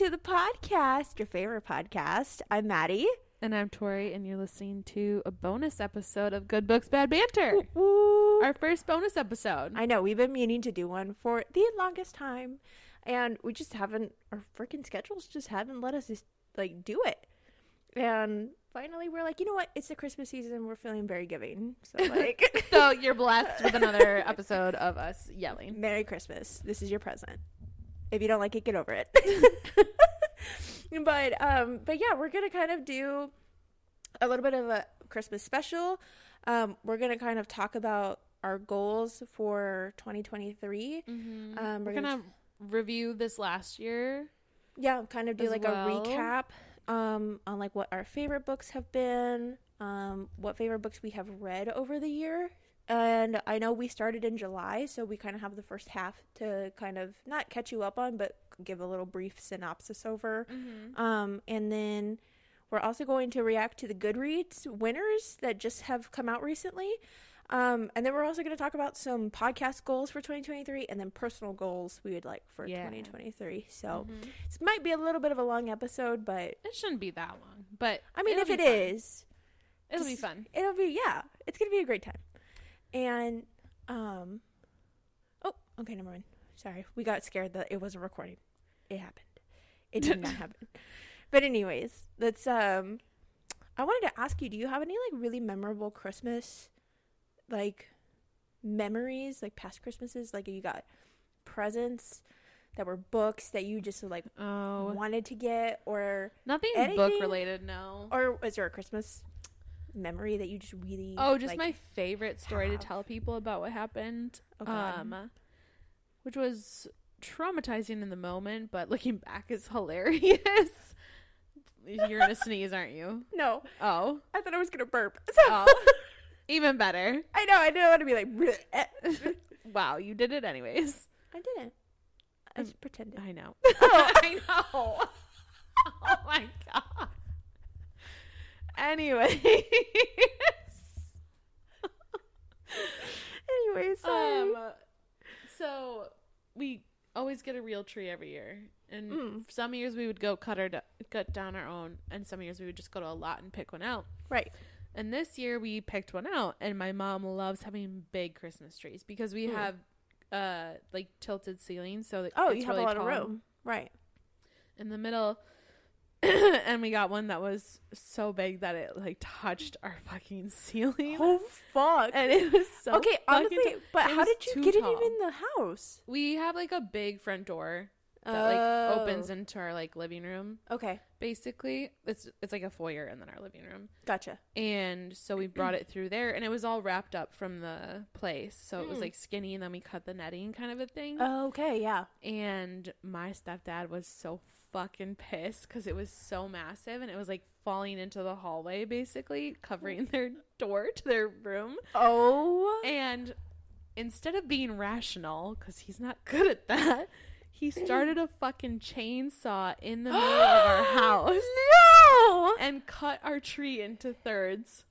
To the podcast, your favorite podcast. I'm Maddie. And I'm Tori, and you're listening to a bonus episode of Good Books, Bad Banter. Woo. Our first bonus episode. I know we've been meaning to do one for the longest time, and we just haven't. Our freaking schedules just haven't let us just like do it. And finally, we're like, you know what? It's the Christmas season. We're feeling very giving. So like, so you're blessed with another episode of us yelling. Merry Christmas. This is your present. If you don't like it, get over it. but um, but yeah, we're gonna kind of do a little bit of a Christmas special. Um, we're gonna kind of talk about our goals for 2023. Mm-hmm. Um, we're, we're gonna, review this last year. Yeah, kind of do like well. a recap um, on like what our favorite books have been, um, what favorite books we have read over the year. And I know we started in July, so we kind of have the first half to kind of not catch you up on, but give a little brief synopsis over. Mm-hmm. Um, and then we're also going to react to the Goodreads winners that just have come out recently. Um, and then we're also going to talk about some podcast goals for 2023 and then personal goals we would like for Yeah. 2023. So Mhm. this might be a little bit of a long episode, but It shouldn't be that long, but I mean, if it fun. is, it'll be fun. it'll be yeah, it's gonna be a great time. And um, oh, okay, never mind. Sorry, we got scared that it wasn't recording. It happened. It did not happen. But anyways, let's um, I wanted to ask you, do you have any like really memorable Christmas, like memories, like past Christmases? Like you got presents that were books that you just like Oh, wanted to get, or nothing anything? book related. No. or is there a Christmas memory that you just really Oh, just like, my favorite story have. to tell people about what happened. Oh, um, which was traumatizing in the moment, but looking back is hilarious. You're gonna sneeze, aren't you? no Oh, i thought i was gonna burp so oh, even better. i know i didn't want to be like Wow, you did it anyways. i didn't i Um, just pretended I know. Oh. I know. Oh my god. Anyway, anyway sorry um, so we always get a real tree every year, and Mm. some years we would go cut our cut down our own, and some years we would just go to a lot and pick one out. right And this year we picked one out, and my mom loves having big Christmas trees because we Mm. have uh like tilted ceilings, so that oh you have really a lot tall of room right in the middle. and we got one that was so big that it like touched our fucking ceiling. oh fuck. And it was so okay honestly t- but how did you get it tall. even in the house? We have like a big front door that Oh. like opens into our like living room. Okay. Basically it's it's like a foyer and then our living room. Gotcha. And so we brought it through there and it was all wrapped up from the place. So it was Mm. like skinny and then we cut the netting kind of a thing. Okay yeah. And my stepdad was so fucking pissed because it was so massive and it was like falling into the hallway basically covering their door to their room. Oh. And instead of being rational because he's not good at that he started a fucking chainsaw in the middle of our house no! and cut our tree into thirds.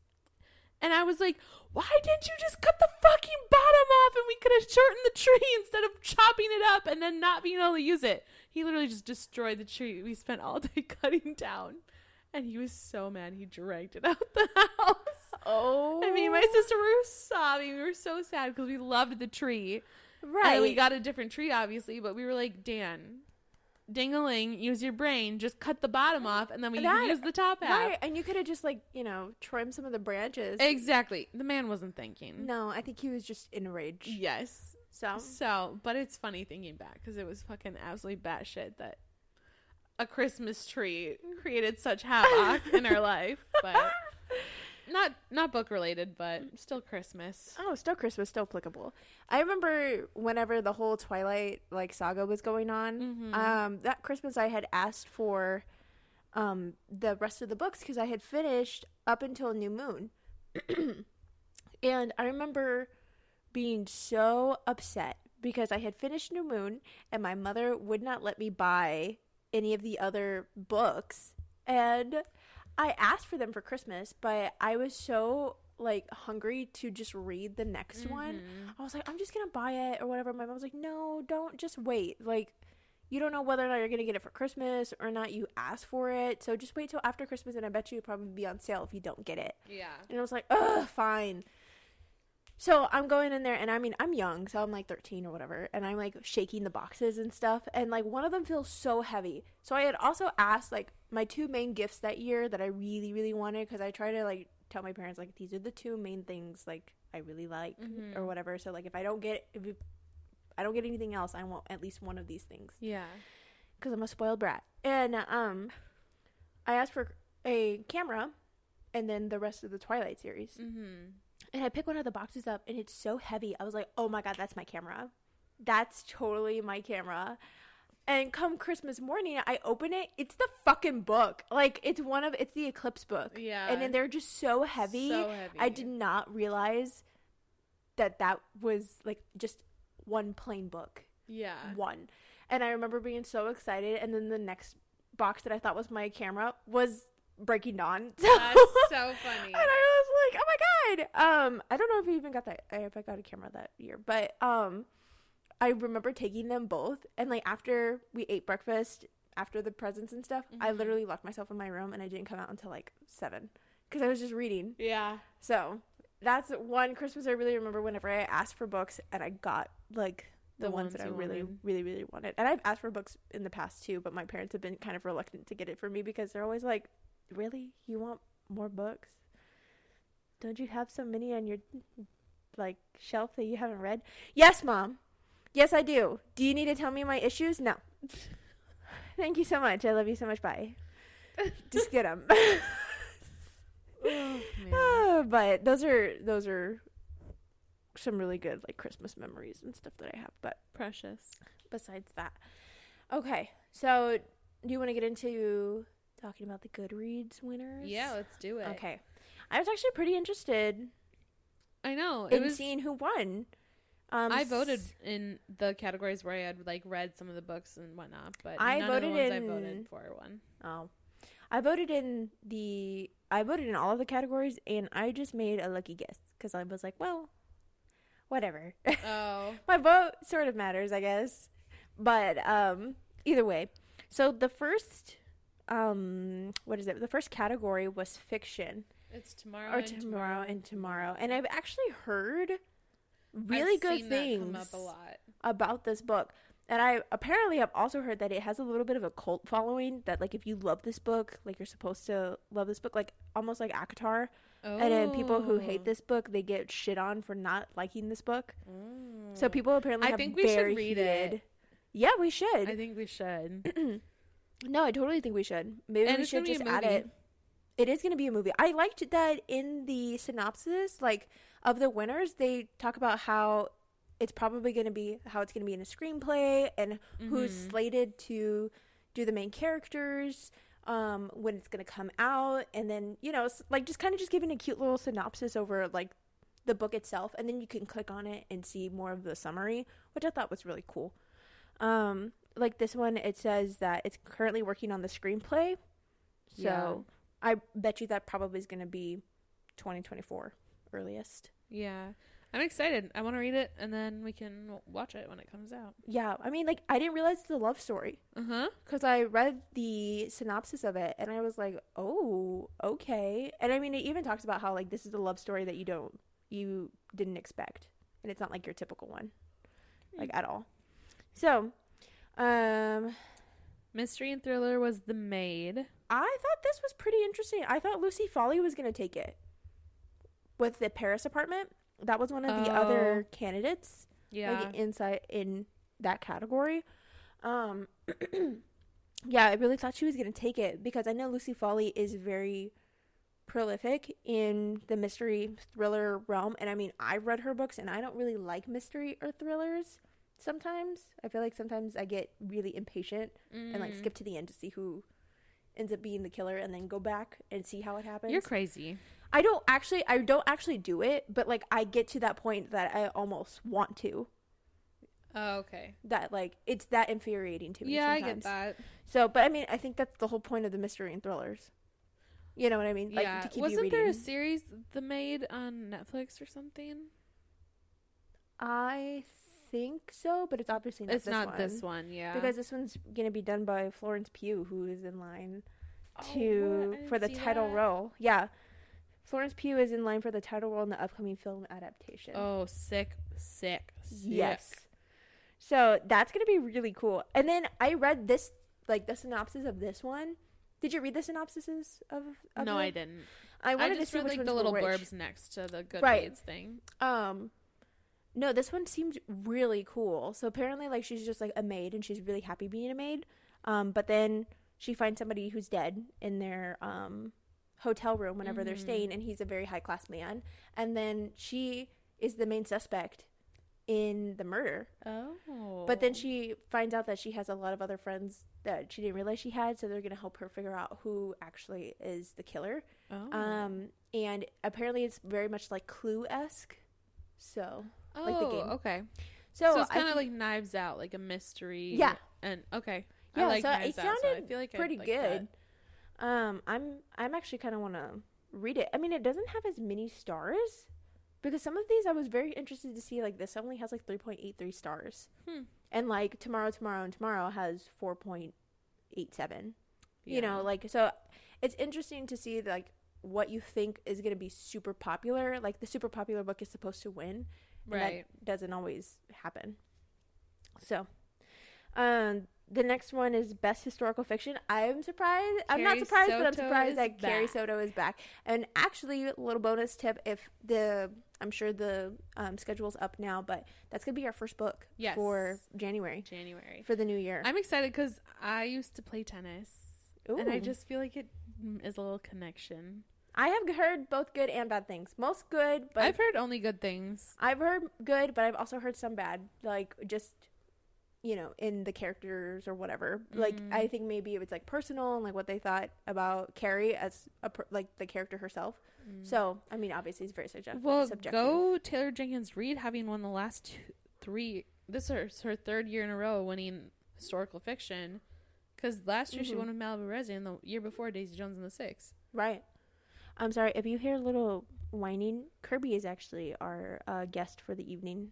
And I was like, why didn't you just cut the fucking bottom off and have shortened the tree instead of chopping it up and then not being able to use it? He literally just destroyed the tree. We spent all day cutting down. And he was so mad he dragged it out the house. oh I mean, my sister we were sobbing. We were so sad because we loved the tree. right And we got a different tree, obviously, but we were like, Dan, ding-a-ling, use your brain. Just cut the bottom off and then we That- use the top half. Right, and you could have just like you know trimmed some of the branches. Exactly. The man wasn't thinking. No, I think he was just enraged. Yes. So So, but it's funny thinking back because it was fucking absolutely batshit that a Christmas tree created such havoc in our life. But not not book related, but still Christmas. oh, still Christmas, still applicable. I remember whenever the whole Twilight like saga was going on. Mhm. Um, that Christmas I had asked for um the rest of the books because I had finished up until New Moon, and I remember being so upset because I had finished New Moon and my mother would not let me buy any of the other books and I asked for them for Christmas but I was so like hungry to just read the next one Mhm. I was like I'm just going to buy it or whatever my mom was like no don't just wait like you don't know whether or not you're gonna get it for Christmas or not. You ask for it, so just wait till after Christmas, and I bet you it'll probably be on sale if you don't get it. Yeah. And I was like, ugh, fine. So I'm going in there, and I mean, I'm young, so I'm like 13 or whatever, and I'm like shaking the boxes and stuff, and like one of them feels so heavy. So I had also asked like my two main gifts that year that I really, really wanted because I try to like tell my parents like these are the two main things like I really like Mhm. or whatever. So like if I don't get if I don't get anything else, I want at least one of these things Yeah. because I'm a spoiled brat. And um, I asked for a camera, and then the rest of the Twilight series. Mm-hmm. And I pick one of the boxes up, and it's so heavy. I was like, "Oh my god, that's my camera! That's totally my camera." And come Christmas morning, I open it. It's the fucking book. Like it's one of it's the Eclipse book. Yeah. And then they're just so heavy. So heavy. I did not realize that that was like just one plain book Yeah. one. And I remember being so excited. And then the next box that I thought was my camera was Breaking Dawn. So, That's so funny. and I was like, oh my god. Um, I don't know if I even got that if I got a camera that year, but um, I remember taking them both. And like after we ate breakfast, after the presents and stuff, I Mhm. literally locked myself in my room and I didn't come out until like seven because I was just reading. Yeah. So that's one Christmas I really remember whenever I asked for books and I got like the, The ones, ones that I really, wanted. really, really wanted. And I've asked for books in the past too, but my parents have been kind of reluctant to get it for me because they're always like, Really? You want more books? Don't you have so many on your like shelf that you haven't read? Yes, mom. Yes, I do. Do you need to tell me my issues? No. Thank you so much. I love you so much. Bye. Just get them. Oh. Ah, but those are those are some really good like Christmas memories and stuff that I have. But Precious. besides that, okay. So do you want to get into talking about the Goodreads winners? Yeah, let's do it. Okay. I was actually pretty interested I know. It in was. seeing who won. Um, I voted in the categories where I had like read some of the books and whatnot, but I none of the voted ones I in- voted for one. Oh, I voted in the. I voted in all of the categories, and I just made a lucky guess because I was like, well, whatever. Oh. my vote sort of matters, I guess. But um either way. So the first um what is it? The first category was fiction It's tomorrow. or and tomorrow and tomorrow. And I've actually heard really I've good things come up a lot. about this book. And I apparently have also heard that it has a little bit of a cult following that like if you love this book, like you're supposed to love this book like almost like ACOTAR. Oh. And then people who hate this book, they get shit on for not liking this book. Oh. So mm. people apparently I think we should read heated- it. Yeah, we should. I think we should. no, I totally think we should. Maybe And we should gonna be a just add it. It is going to be a movie. I liked that in the synopsis, like of the winners, they talk about how it's probably going to be how it's going to be in a screenplay and who's Mhm. slated to do the main characters, um, when it's going to come out, and then you know, like just kind of just giving a cute little synopsis over like the book itself, and then you can click on it and see more of the summary, which I thought was really cool. Um, like this one, it says that it's currently working on the screenplay, so Yeah. I bet you that probably is going to be 2024 earliest. Yeah. I'm excited. I want to read it and then we can watch it when it comes out. Yeah, I mean, like I didn't realize it's a love story. Uh huh. because I read the synopsis of it and I was like, oh, okay. And I mean, it even talks about how like this is a love story that you don't, you didn't expect, and it's not like your typical one, like at all. So, um, Mystery and thriller was The Maid. I thought this was pretty interesting. I thought Lucy Foley was gonna take it with the Paris apartment. That was one of the other candidates. Yeah. like inside in that category. Um, yeah, I really thought she was gonna take it because I know Lucy Foley is very prolific in the mystery thriller realm, and I mean I've read her books, and I don't really like mystery or thrillers. Sometimes I feel like sometimes I get really impatient and like Mm. skip to the end to see who ends up being the killer, and then go back and see how it happens. You're crazy. I don't actually I don't actually do it, but like I get to that point that I almost want to Oh, okay. that like it's that infuriating to me. Yeah, I get that. So, but I mean, I think that's the whole point of the mystery and thrillers. You know what I mean? Like yeah. to keep Wasn't reading. there a series, The Maid, on Netflix or something? I think so, but it's obviously not it's this not one. this one, yeah. Because this one's gonna be done by Florence Pugh, who is in line Oh? To didn't for the title that. role. Yeah, Florence Pugh is in line for the title role in the upcoming film adaptation. Oh, sick, sick, sick. yes. So that's gonna be really cool. And then I read this, like the synopsis of this one. Did you read the synopsises of? of No, it? I didn't. I I, wanted just to see read which like the little blurbs next to the Goodreads Right. thing. Um, no, this one seemed really cool. So apparently, like she's just like a maid, and she's really happy being a maid. Um, but then she finds somebody who's dead in their um hotel room whenever they're Mhm. staying, and he's a very high class man. And then she is the main suspect in the murder. Oh. But then she finds out that she has a lot of other friends that she didn't realize she had, so they're gonna help her figure out who actually is the killer. Oh. Um, and apparently it's very much like Clue esque. So, oh, like the game. okay. so, So, it's kind of like Knives Out, like a mystery. Yeah. And okay. Yeah, I like so it Knives Out, so I sounded feel like pretty like good. Um, I'm I'm actually kind of want to read it. I mean, it doesn't have as many stars because some of these I was very interested to see. Like this only has like 3.83 stars, Hmm. and like tomorrow, tomorrow, and tomorrow has 4.87. Yeah. You know, like so, it's interesting to see like what you think is going to be super popular. Like the super popular book is supposed to win, right. that doesn't always happen. So, um, the next one is best historical fiction. I'm surprised. I'm not Carrie surprised, but I'm surprised is that Carrie. Soto is back. And actually, a little bonus tip: if the I'm sure the um, schedule's up now, but that's gonna be our first book Yes. for January January. for the new year. I'm excited because I used to play tennis, and I just feel like it mm, a little connection. I have heard both good and bad things. Most good, but I've heard only good things. I've heard good, but I've also heard some bad. Like just you know, in the characters or whatever. Like Mhm. I think maybe it was like personal and like what they thought about Carrie as a per- like the character herself. So I mean, obviously it's very subjective. well, subjective. go Taylor Jenkins Reid, having won the last two, three. This is her third year in a row winning historical fiction. Because last year she Mhm. won with Malibu Rising, and the year before Daisy Jones and the Six. right. I'm sorry if you hear a little whining. Kirby is actually our uh, guest for the evening,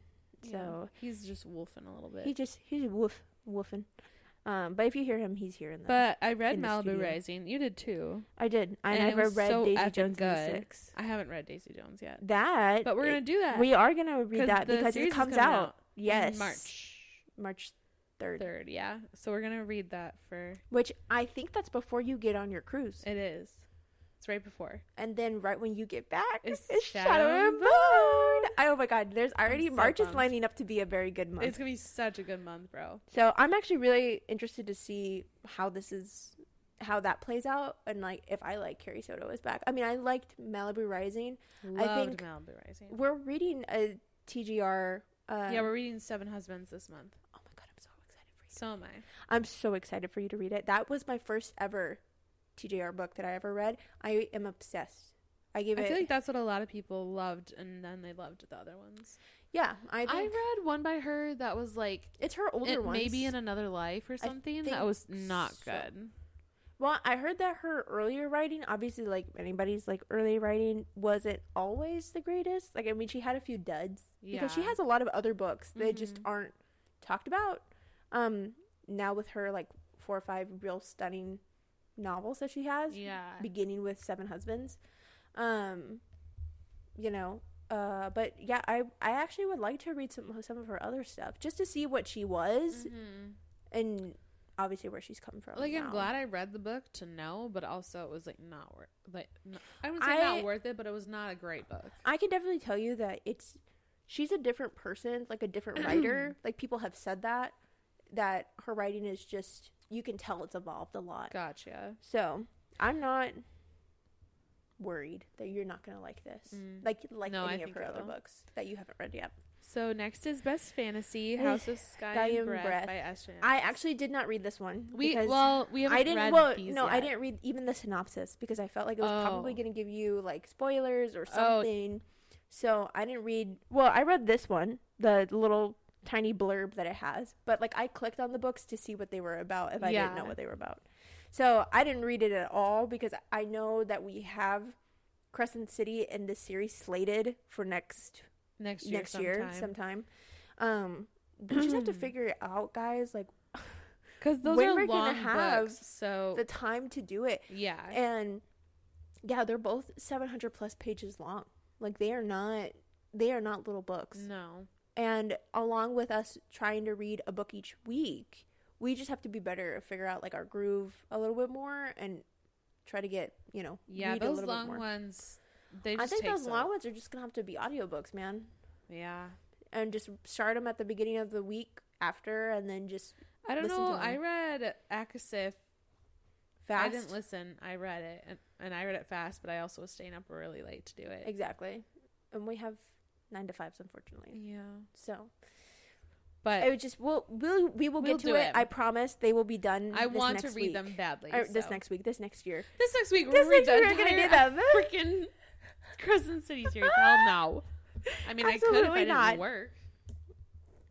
so he's just wolfing a little bit. he just he's woof woofing. Um, but if you hear him, he's here in the. but I read Malibu studio. Rising. You did too. I did. I and never read so Daisy Jones good. Six. I haven't read Daisy Jones yet, That, but we're gonna do that. we are gonna read that because it comes out. out Yes, March March third. third. Yeah, so we're gonna read that for. Which I think that's before you get on your cruise, It is. It's right before. and then right when you get back, It's it's, Shadow Shadow and Bone. Oh my God! There's already so March is lining up to be a very good month. It's gonna be such a good month, bro. so I'm actually really interested to see how this is, how that plays out, and like if I like Carrie Soto is back. I mean, I liked Malibu Rising. Loved think Malibu Rising. We're reading a TJR. Uh, yeah, we're reading Seven Husbands this month. Oh my God! I'm so excited for you. So am I. I'm so excited for you to read it. That was my first ever TJR book that I ever read. I am obsessed. I gave I it. I feel like that's what a lot of people loved, and then they loved the other ones. yeah, I I, read one by her that was like it's her older it, ones. maybe in another life or something that was not so. good. well, I heard that her earlier writing, obviously, like anybody's like early writing, wasn't always the greatest. Like, I mean, she had a few duds because she has a lot of other books. that just Mhm. aren't talked about. Um, now with her like four or five real stunning novels that she has. Yeah. beginning with Seven Husbands. Um, you know, uh, but yeah, I I actually would like to read some some of her other stuff just to see what she was Mhm. and obviously where she's come from. Like I'm glad I read the book to know, but also it was like not worth like I wouldn't say I- not worth it, but it was not a great book. I can definitely tell you that it's she's a different person, like a different writer. like people have said that that her writing is just you can tell it's evolved a lot. Gotcha. So I'm not worried that you're not gonna like this, Mm. like like No, I any of her other will. books that you haven't read yet. So next is Best Fantasy, House of Sky, Sky and Breath, Breath. by Esther. I actually did not read this one. we well we haven't I didn't. read Well, no, I didn't read even the synopsis because I felt like it was probably Oh. going to give you like spoilers or Oh. something. So I didn't read. Well, I read this one, the little tiny blurb that it has, but like I clicked on the books to see what they were about if I didn't know what they were about. So I didn't read it at all because I know that we have Crescent City and the series slated for next next year next year sometime. sometime. Um, we just have to figure it out, guys. Like Because those When are we're long gonna have books. So the time to do it, yeah, and yeah, they're both seven hundred plus pages long. Like they are not, they are not little books. no, And along with us trying to read a book each week, we just have to be better at figure out like our groove a little bit more and try to get you know yeah, those long ones. They I think those so- long ones are just gonna have to be audiobooks, man. Yeah, and just start them at the beginning of the week after, and then just I don't know. I read ACOSF. fast. I didn't listen. I read it, and, and I read it fast, but I also was staying up really late to do it. exactly, and we have nine to fives, unfortunately. Yeah, So but I would just we'll we'll we will We'll get to it. it. I promise they will be done. I this want to read week. them badly. Or this next week, this next year. This next week, This we'll read next week we're gonna do them. freaking Crescent City series. Hell no. I mean, I could if I Absolutely didn't not. work.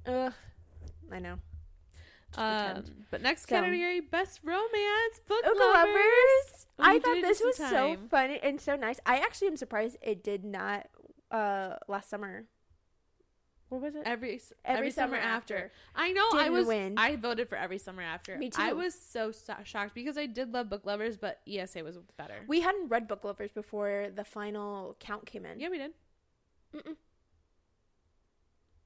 Ugh, I know. Um, but next So- category, best romance book lovers. lovers. I thought this was some so time. funny and so nice. I actually am surprised it did not uh last summer. What was it? Every s- Every, summer, after. I know. I Didn't was. win. I voted for every summer after. Me too. I was so, so shocked because I did love book lovers, but ESA was better. We hadn't read Book Lovers before the final count came in. yeah, we did. Mm-mm.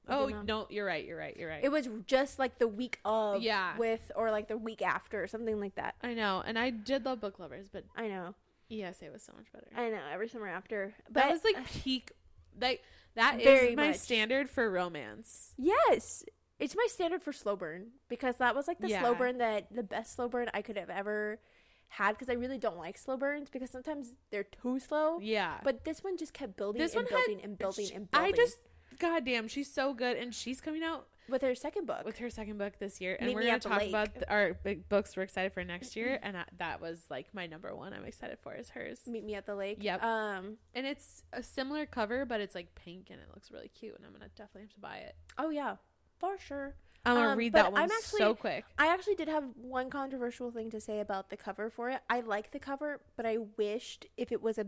Oh no, you're right. You're right. You're right. It was just like the week of Yeah. with or like the week after, something like that. I know, and I did love book lovers, but I know. ESA was so much better. I know. Every summer after. But that was like peak. Like that is Very my much. standard for romance. Yes. It's my standard for slow burn because that was like the slow burn that the best slow burn I could have ever had because I really don't like slow burns because sometimes they're too slow. Yeah, But this one just kept building This and one had- building and building and building. I just, goddamn, she's so good, and she's coming out with her second book. with her second book this year, and Meet we're gonna talk about th- our big books we're excited for next year, and I, that was like my number one. I'm excited for is hers, Meet me at the lake. Yep. Um. and it's a similar cover, but it's like pink and it looks really cute, and I'm gonna definitely have to buy it. Oh yeah, for sure. I'm gonna Um, read that one I'm actually- so quick. I actually did have one controversial thing to say about the cover for it. I like the cover, but I wished if it was a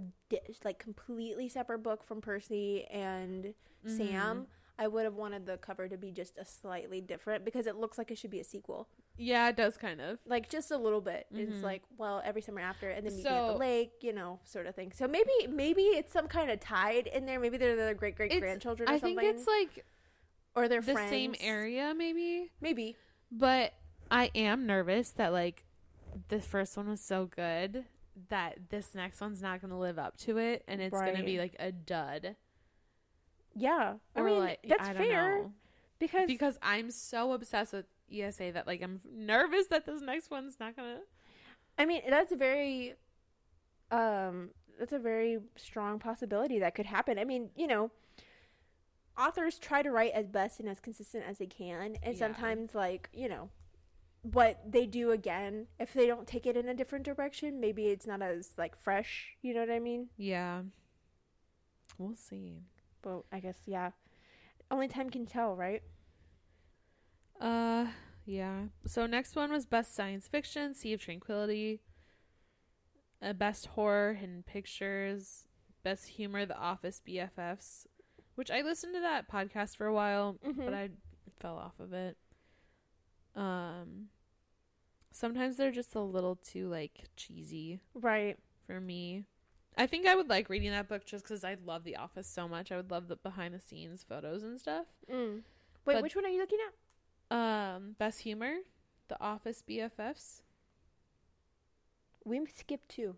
like completely separate book from Percy and Mm-hmm. Sam, I would have wanted the cover to be just a slightly different because it looks like it should be a sequel, Yeah, it does kind of. like just a little bit. Mhm. It's like well, every summer after, and then meet me at the lake, you know, sort of thing. So maybe maybe it's some kind of tied in there. Maybe they're their great great grandchildren or I something, think it's like or they're the friends. same area, maybe. Maybe But I am nervous that like the first one was so good that this next one's not going to live up to it, and it's going to be like a dud. yeah. I mean like that's I don't fair know. because because I'm so obsessed with ESA that like I'm nervous that this next one's not gonna. I mean, that's a very, um, that's a very strong possibility that could happen. I mean, you know, authors try to write as best and as consistent as they can, and Yeah. sometimes, like, you know, what they do again, if they don't take it in a different direction, maybe it's not as like fresh. You know what I mean? Yeah, we'll see. but I guess yeah. Only time can tell, right? Uh, yeah. So next one was best science fiction, Sea of Tranquility. Uh, best horror, Hidden Pictures. Best humor, The Office BFFs, which I listened to that podcast for a while, Mhm. but I fell off of it. Um, sometimes they're just a little too like cheesy Right. for me. I think I would like reading that book just because I love The Office so much. I would love the behind the scenes photos and stuff. Mm. Wait, But- which one are you looking at? Um, best humor, The Office BFFs. We skipped two.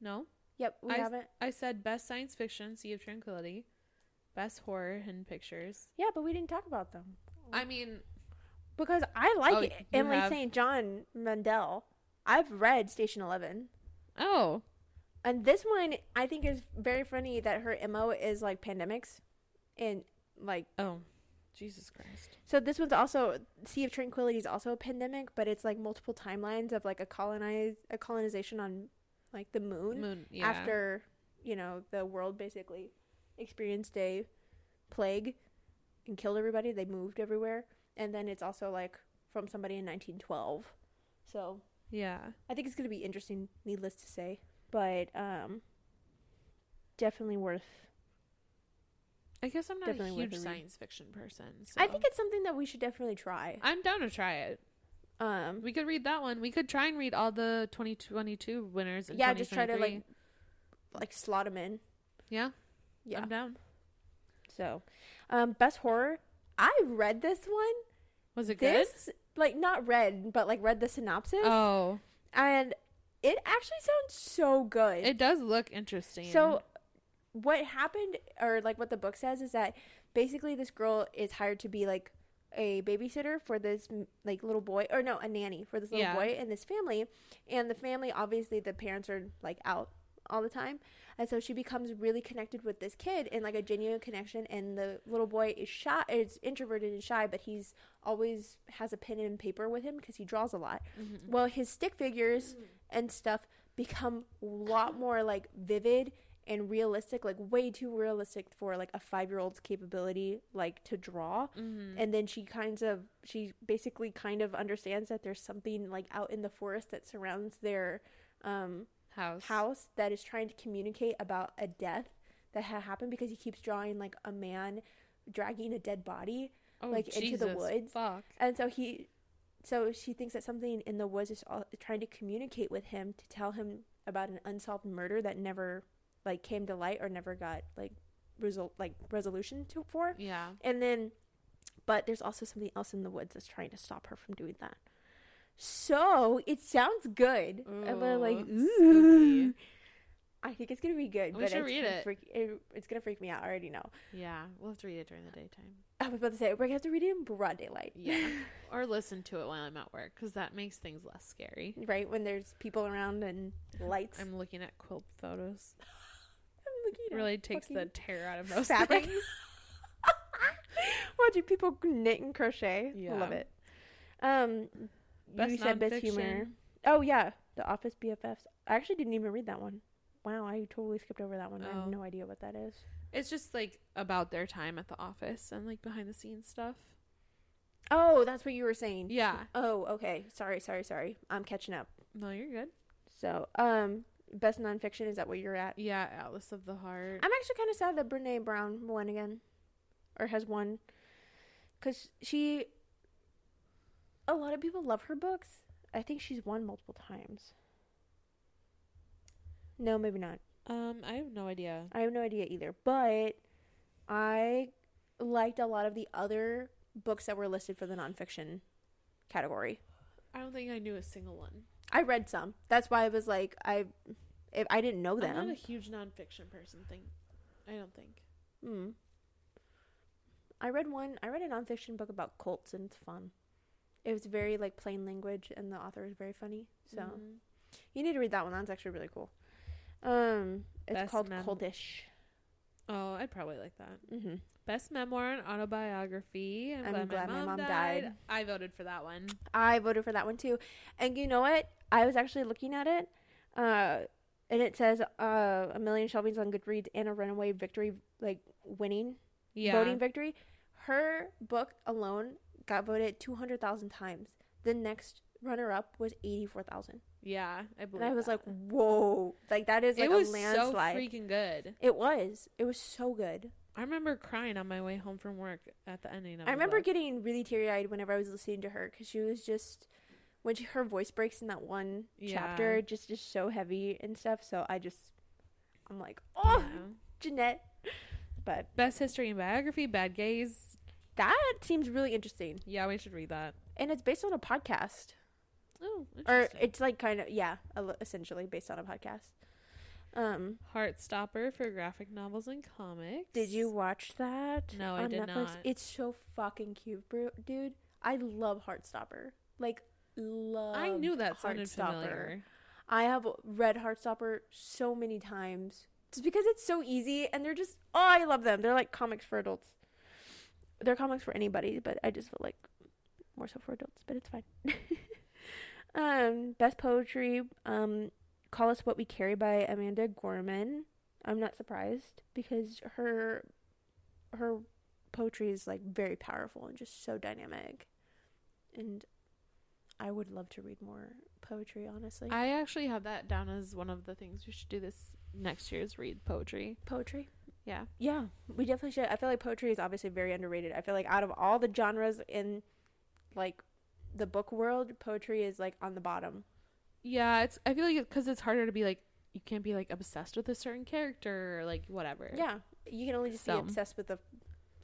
No, Yep, we I- haven't. I said best science fiction, Sea of Tranquility. Best horror, Hidden Pictures. Yeah, but we didn't talk about them. I mean, Because I like Oh, it. Emily have- St. John Mandel. I've read Station Eleven. oh, And this one I think is very funny that her MO is like pandemics. And like oh, Jesus Christ. so this one's also Sea of Tranquility is also a pandemic, but it's like multiple timelines of like a colonize a colonization on like the moon, Moon. Yeah. after, you know, the world basically experienced a plague and killed everybody. They moved everywhere. And then it's also like from somebody in 1912. So Yeah. I think it's going to be interesting, needless to say. But um, definitely worth I guess I'm not Definitely a huge science fiction person. I think it's something that we should definitely try. I'm down to try it. Um, We could read that one. We could try and read all the 2022 winners. In yeah, just try to like like slot them in. Yeah, Yeah. I'm down. So, um, best horror. I read this one. Was it good? This like not read, but like read the synopsis, Oh, and it actually sounds so good. it does look interesting. So, what happened, or like what the book says, is that basically this girl is hired to be like a babysitter for this like little boy, or no, a nanny for this little Yeah. boy and this family. And the family, obviously, the parents are like out all the time, and so she becomes really connected with this kid in like a genuine connection. And the little boy is shy, is introverted and shy, but he's always has a pen and paper with him because he draws a lot. Mhm. Well, his stick figures and stuff become a lot more like vivid and realistic, like way too realistic for like a five year old's capability, like to draw. Mhm. And then she kinds of, she basically kind of understands that there's something like out in the forest that surrounds their um, house. house that is trying to communicate about a death that had happened because he keeps drawing like a man dragging a dead body Oh, like, into the woods. Fuck. and so he, so she thinks that something in the woods is all, trying to communicate with him to tell him about an unsolved murder that never, like, came to light or never got like result like resolution to for. Yeah. And then, but there's also something else in the woods that's trying to stop her from doing that. So it sounds good. and we're like, Ooh, ooh. spooky. I think it's gonna be good. We but should it's read it. Freak, it. It's gonna freak me out. I already know. Yeah. We'll have to read it during the daytime. I was about to say we're gonna have to read it in broad daylight. Yeah. or listen to it while I'm at work because that makes things less scary. right when there's people around and lights. I'm looking at quilt photos. I'm looking It at really takes the terror out of most fabric. things. Watching people knit and crochet. Yeah. Love it. Um, Best you said best humor. Oh yeah, The Office BFFs. I actually didn't even read that one. Wow, I totally skipped over that one. I Oh. have no idea what that is. It's just like about their time at the office and like behind the scenes stuff. Oh, that's what you were saying. Yeah. Oh, okay. Sorry, sorry, sorry. I'm catching up. No, you're good. So, um, best nonfiction is that what you're at? Yeah, Atlas of the Heart. I'm actually kind of sad that Brene Brown won again, or has won, because she. A lot of people love her books. I think she's won multiple times. No, maybe not. Um, I have no idea. I have no idea either. But I liked a lot of the other books that were listed for the nonfiction category. I don't think I knew a single one. I read some. That's why I was like, I, if I didn't know them. I'm not a huge nonfiction person. Thing, I don't think. Hmm. I read one. I read a nonfiction book about cults, and it's fun. It was very like plain language, and the author is very funny. So Mhm. you need to read that one. That's actually really cool. Um, it's Best called mem- Cultish. Oh, I'd probably like that. Mm-hmm. Best memoir and autobiography. I'm, I'm glad, my, mom died. I voted for that one. I voted for that one too. And you know what? I was actually looking at it, uh, and it says uh, a million shelvings on Goodreads and a runaway victory, like winning Yeah. voting victory. Her book alone got voted two hundred thousand times. The next runner up was eighty four thousand, Yeah, I believe. and I was that. like, "Whoa!" Like that is like it was a landslide. so freaking good. it was. It was so good. I remember crying on my way home from work at the ending of I remember book. getting really teary eyed whenever I was listening to her because she was just when she, her voice breaks in that one Yeah. chapter, just just so heavy and stuff. So I just, I'm like, oh, Yeah. Jennette. But Best history and biography, Bad Gays. That seems really interesting, Yeah, we should read that. and it's based on a podcast, Oh, or it's like kind of yeah, essentially based on a podcast. Um, Heartstopper for graphic novels and comics. did you watch that? No, I did Netflix? not. It's so fucking cute, bro, dude. I love Heartstopper. Like love. I knew that sounded familiar. I have read Heartstopper so many times. Just because it's so easy and they're just oh I love them. They're like comics for adults. They're comics for anybody, but I just feel like more so for adults, but it's fine. um best poetry um Call Us What We Carry by Amanda Gorman. I'm not surprised because her her poetry is like very powerful and just so dynamic. And I would love to read more poetry, honestly. I actually have that down as one of the things we should do this next year's read poetry. poetry. Yeah. Yeah, we definitely should. I feel like poetry is obviously very underrated. I feel like out of all the genres in like the book world, poetry is like on the bottom. Yeah, it's. I feel like because it's harder to be like you can't be like obsessed with a certain character or like whatever. Yeah, you can only just be obsessed with a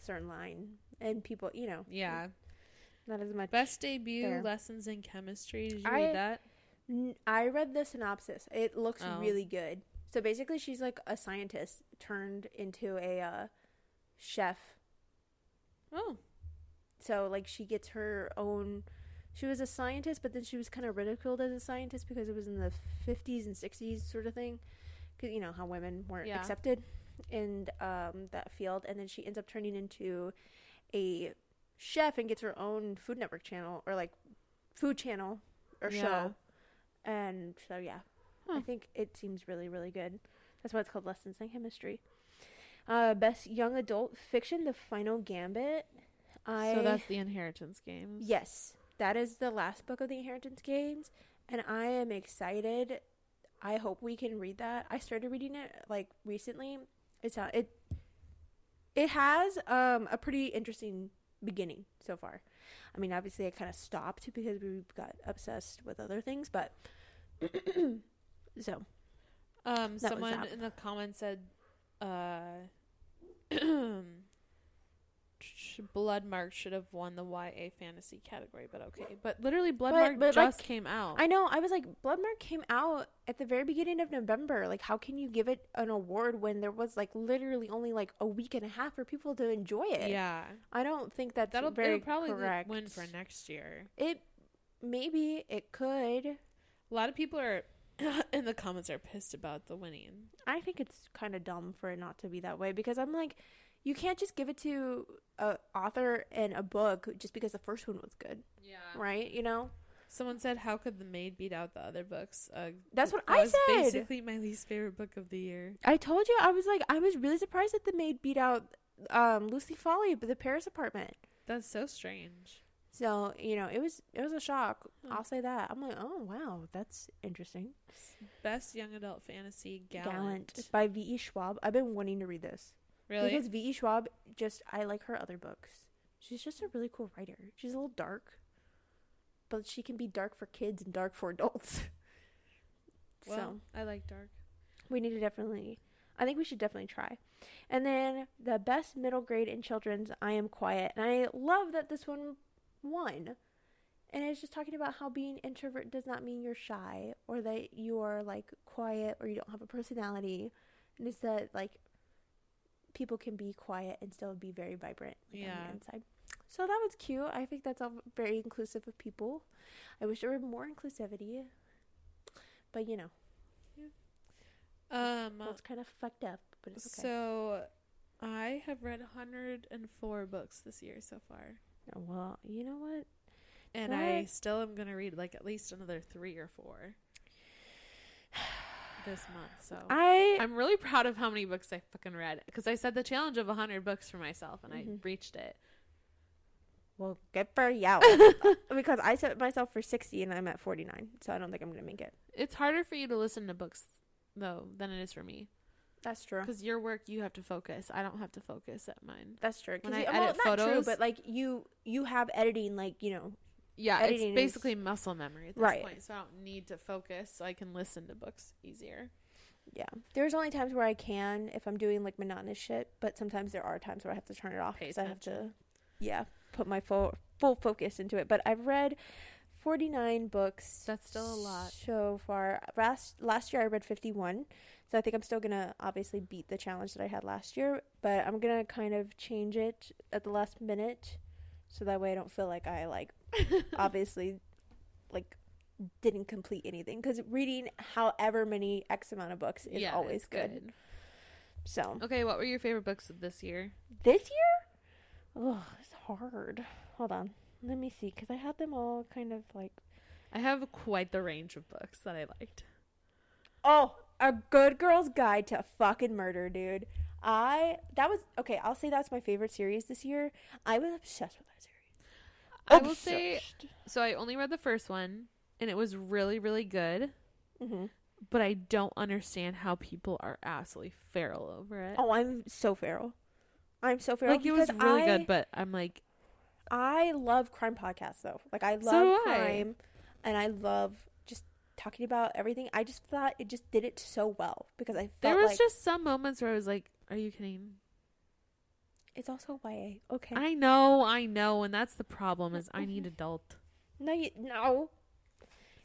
certain line, and people, you know, Yeah. not as much. Best debut there. lessons in chemistry. Did you I- read that? I read the synopsis. It looks Oh. really good. So basically, she's like a scientist turned into a uh, chef. Oh. So like she gets her own. She was a scientist, but then she was kind of ridiculed as a scientist because it was in the fifties and sixties sort of thing. Because you know how women weren't Yeah. accepted in um, that field, and then she ends up turning into a chef and gets her own Food Network channel or like food channel or Yeah. show. And so yeah, I think it seems really really good. That's why it's called Lessons in Chemistry. Uh, best young adult fiction, The Final Gambit. I so that's the inheritance games. Yes, that is the last book of the Inheritance Games, and I am excited. I hope we can read that. I started reading it like recently. It's uh, it it has um a pretty interesting beginning so far. I mean, obviously, I kind of stopped because we got obsessed with other things, but so Um, was someone that. in the comments said, uh, Blood Mark should have won the YA fantasy category, but okay. But literally, Blood But- but, like, just came out. I know. I was like, Bloodmark came out at the very beginning of November. Like, how can you give it an award when there was like literally only like a week and a half for people to enjoy it? yeah, I don't think that's that'll very probably correct. win for next year. It maybe it could. A lot of people are in the comments are pissed about the winning. I think it's kind of dumb for it not to be that way because I'm like, you can't just give it to a author and a book just because the first one was good, Yeah. right? You know, Someone said, "How could the maid beat out the other books?" Uh, That's what I was said. Basically, my least favorite book of the year. I told you I was like, I was really surprised that the maid beat out um, Lucy Foley, but the Paris apartment. That's so strange. So you know, it was it was a shock. Hmm. I'll say that. I'm like, oh wow, that's interesting. Best young adult fantasy, Gallant. Gallant by V. E. Schwab. I've been wanting to read this Really? because V. E. Schwab just I like her other books. She's just a really cool writer. She's a little dark, but she can be dark for kids and dark for adults. well, so I like dark. we need to definitely. I think we should definitely try. And then the best middle grade in children's, I Am Quiet. And I love that this one won. And it's just talking about how being introvert does not mean you're shy or that you are like quiet or you don't have a personality. And it's that like people can be quiet and still be very vibrant like, on the inside. So that was cute. I think that's all very inclusive of people. I wish there were more inclusivity. But you know, Um, well, it's kind of fucked up, but it's okay. so I have read 104 books this year so far, Well, you know what? and I still am gonna read like at least another three or four this month. So I I'm really proud of how many books I fucking read because I set the challenge of 100 books for myself and I Mhm. reached it. well, good for you. because I set myself for sixty and I'm at forty nine, so I don't think I'm gonna make it. It's harder for you to listen to books though than it is for me That's true. because your work you have to focus. I don't have to focus at mine. That's true. When I you- edit well, not true, but like you, you have editing, like you know, Yeah, it's is- basically muscle memory at this Right. point, so I don't need to focus. So I can listen to books easier. yeah. There's only times where I can if I'm doing like monotonous shit, but sometimes there are times where I have to turn it off because I have to, yeah, put my full full focus into it. But I've read forty nine books. That's still a lot. so far. Last last year I read 51. So I think I'm still going to obviously beat the challenge that I had last year, but I'm going to kind of change it at the last minute so that way I don't feel like I like obviously like didn't complete anything cuz reading however many x amount of books is Yeah, always it's good. So, Okay, what were your favorite books of this year? this year oh, it's hard. Hold on. Let me see cuz I had them all kind of like I have quite the range of books that I liked. Oh, a good girl's guide to fucking murder, dude. I that was okay. I'll say that's my favorite series this year. I was obsessed with that series. I will say so. I only read the first one, and it was really, really good. Mhm. but I don't understand how people are absolutely feral over it. Oh, I'm so feral. I'm so feral. like it was really I, good, but I'm like, I love crime podcasts though. Like I love So do I. crime, and I love just talking about everything. I just thought it just did it so well because I felt there was like just some moments where I was like, "Are you kidding?" it's also YA. Okay, I know, I know, and that's the problem is I need adult. no, you no,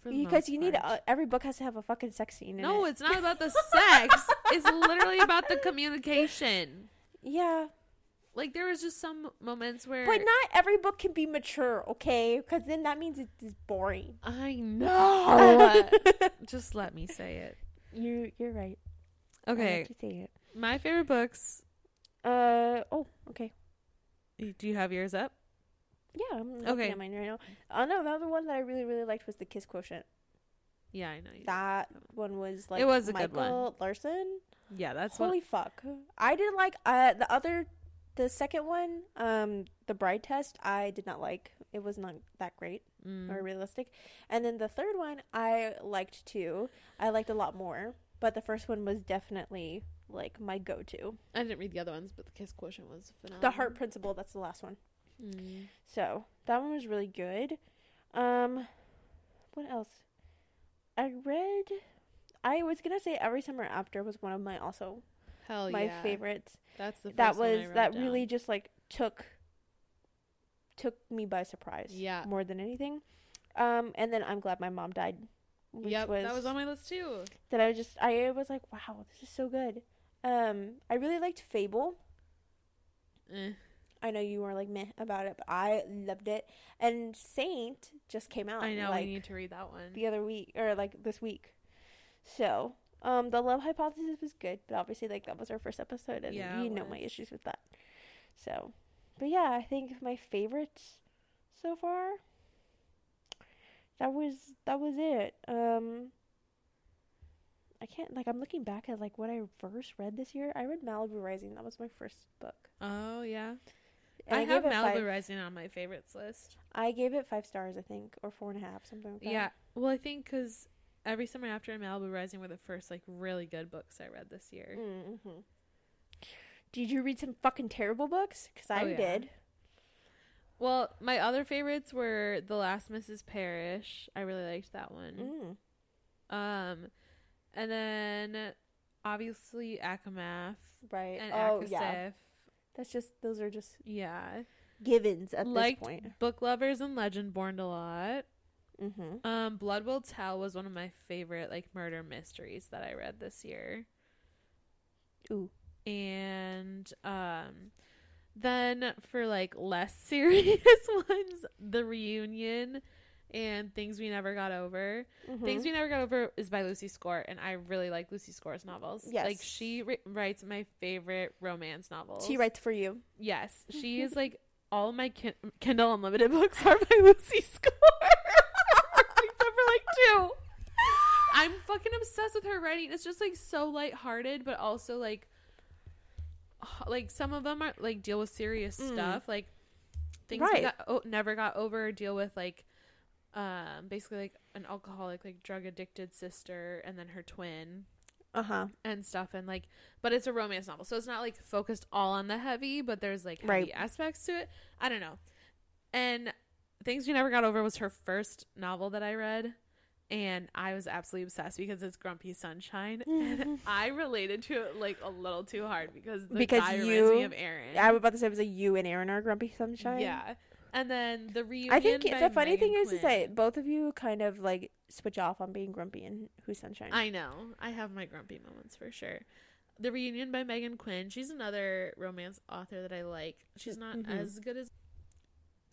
because you need uh, every book has to have a fucking sex scene. In No, it. it's not about the sex. it's literally about the communication. yeah, Like there was just some moments where but not every book can be mature. Okay, because then that means it's boring. I know. just let me say it. you you're right. Okay, you say it. my favorite books. Uh oh, okay. Do you have yours up? Yeah, I'm looking Okay. at mine right now. Uh, no, another one that I really really liked was the Kiss Quotient. Yeah, I know. You That one was like It was a good one. Larson. yeah, that's Holy what. fuck! I didn't like uh the other, the second one, um, the Bride Test. I did not like. It was not that great Mm. or realistic. And then the third one I liked too. I liked a lot more. But the first one was definitely like my go-to. I didn't read the other ones, but the kiss quotient was phenomenal. The Heart Principle. That's the last one. Mm. So that one was really good. Um, what else? I read. I was gonna say Every Summer After was one of my also Hell my yeah. favorites. That's the first that was that down. really just like took took me by surprise. Yeah. more than anything. Um, and then I'm glad my mom died. Which Yep, was, that was on my list too. that I just I was like, wow, this is so good. Um, I really liked Fable. Eh. I know you were like meh about it, but I loved it. And Saint just came out. I know like, we need to read that one. the other week or like this week. So, um, the love hypothesis was good, but obviously like that was our first episode, and Yeah, you know my issues with that. So, but yeah, I think my favorites so far. That was that was it. Um, I can't like I'm looking back at like what I first read this year. I read Malibu Rising. That was my first book. Oh yeah, And I, gave have Malibu Five, Rising on my favorites list. I gave it five stars, I think, or four and a half, something like that. Yeah, well, I think because every summer after and Malibu Rising were the first like really good books I read this year. Mm-hmm. Did you read some fucking terrible books? Because I Oh, yeah. did. Well, my other favorites were The Last Mrs. Parrish. I really liked that one. Mm. Um, and then obviously ACOMAF Right. and oh ACOSF. yeah. That's just those are just Yeah. givens at Liked this point. Book Lovers and Legendborn a lot. Mm-hmm. Um, Blood Will Tell was one of my favorite like murder mysteries that I read this year. Ooh. And um then for like less serious ones, The Reunion and Things We Never Got Over. Mm-hmm. Things We Never Got Over is by Lucy Score and I really like Lucy Score's novels. Yes. Like she ri- writes my favorite romance novels. She writes for you. Yes, she is like all my Kin- Kindle Unlimited books are by Lucy Score, except for like two. I'm fucking obsessed with her writing. It's just like so lighthearted, but also like, like some of them are like deal with serious Mm. stuff, like things Right. we got oh, never got over. Deal with like, um, basically like an alcoholic, like drug addicted sister, and then her twin Uh huh. and stuff and like but it's a romance novel so it's not like focused all on the heavy but there's like heavy Right. aspects to it i don't know and things we never got over was her first novel that i read and i was absolutely obsessed because it's grumpy sunshine and i related to it like a little too hard because the Because guy reminds me you- of aaron I was about to say it was a you and Aaron are grumpy sunshine. yeah and then the reunion I think the funny Megan thing is, is that Quinn. both of you kind of like switch off on being grumpy and who's sunshine. I know. I have my grumpy moments for sure. The Reunion by Meghan Quinn. She's another romance author that I like. She's not Mhm. as good as.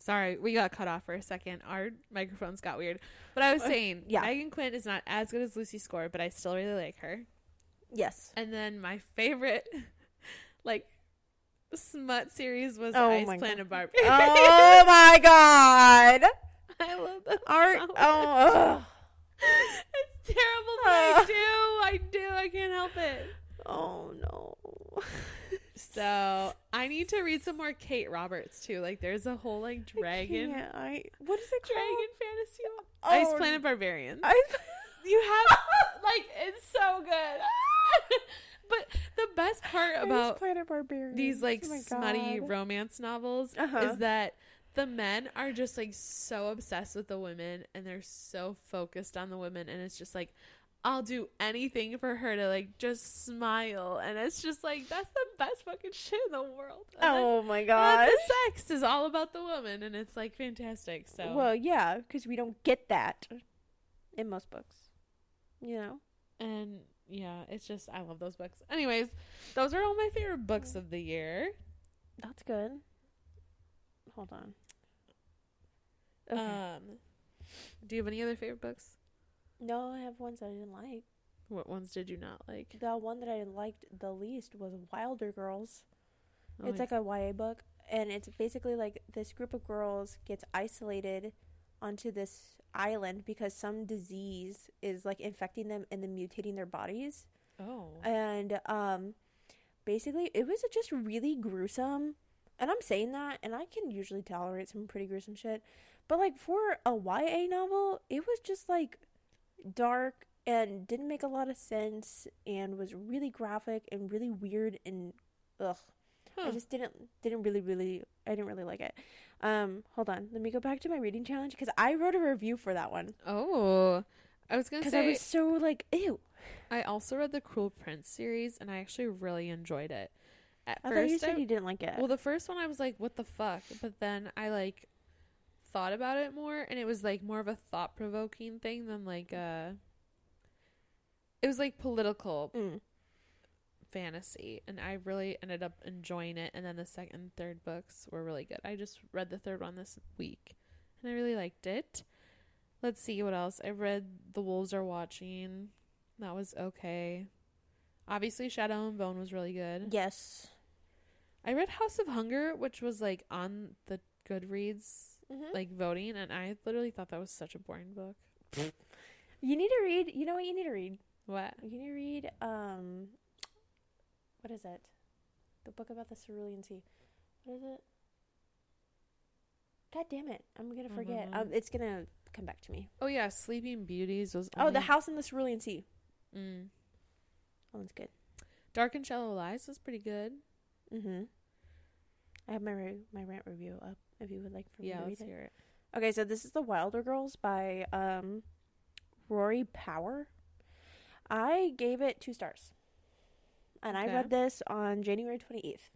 Sorry, we got cut off for a second. Our microphones got weird. But I was Uh, saying, yeah. Meghan Quinn is not as good as Lucy Score, but I still really like her. yes. And then my favorite, like, smut series was Oh Ice Planet God. Barbarian. oh my god. I love that. Art. so Oh. it's terrible, but I do. I do. I can't help it. Oh no. So I need to read some more Kate Roberts too. Like there's a whole like dragon I. I what is it dragon called? fantasy. Oh, Ice Planet Barbarians. I, You have like it's so good. but the best part about Planet Barbarians. these like Oh smutty romance novels Uh-huh. is that the men are just like so obsessed with the women and they're so focused on the women and it's just like I'll do anything for her to like just smile and it's just like that's the best fucking shit in the world. And then- Oh my god! the sex is all about the woman and it's like fantastic. So Well, yeah, because we don't get that in most books. You know. and yeah, it's just I love those books. Anyways, those are all my favorite books of the year. That's good. Hold on. Okay. Um do you have any other favorite books? No, I have ones that I didn't like. What ones did you not like? The one that I liked the least was Wilder Girls. Oh it's my- like a YA book, and it's basically like this group of girls gets isolated onto this island because some disease is like infecting them and then mutating their bodies. oh. And um, basically, it was just really gruesome. And I'm saying that, and I can usually tolerate some pretty gruesome shit. But like for a YA novel, it was just like dark and didn't make a lot of sense and was really graphic and really weird and ugh. I just didn't didn't really really I didn't really like it. Um, hold on, let me go back to my reading challenge because I wrote a review for that one oh. I was gonna because I was so like ew. I also read the Cruel Prince series and I actually really enjoyed it. At I thought you first, said I, you didn't like it. well, the first one I was like, "What the fuck?" But then I like thought about it more, and it was like more of a thought provoking thing than like uh. It was like political Mm. fantasy, and I really ended up enjoying it. And then the second and third books were really good. I just read the third one this week, and I really liked it. Let's see what else. I read The Wolves Are Watching. That was okay. Obviously, Shadow and Bone was really good. Yes. I read House of Hunger, which was like on the Goodreads Mm-hmm. like voting, and I literally thought that was such a boring book. You need to read. You know what you need to read? What? You need to read. Um, what is it? The book about the Cerulean Sea. What is it? God damn it! I'm gonna forget. Um, it's gonna come back to me. Oh yeah, Sleeping Beauties was. Oh, the house in the Cerulean Sea. Mm. That one's good. Dark and Shallow Lies was pretty good. Mm-hmm. I have my re- my rant review up if you would like for me Yeah, to read let's it. hear it. Okay, so this is The Wilder Girls by um, Rory Power. I gave it two stars. And I read this on January 28th.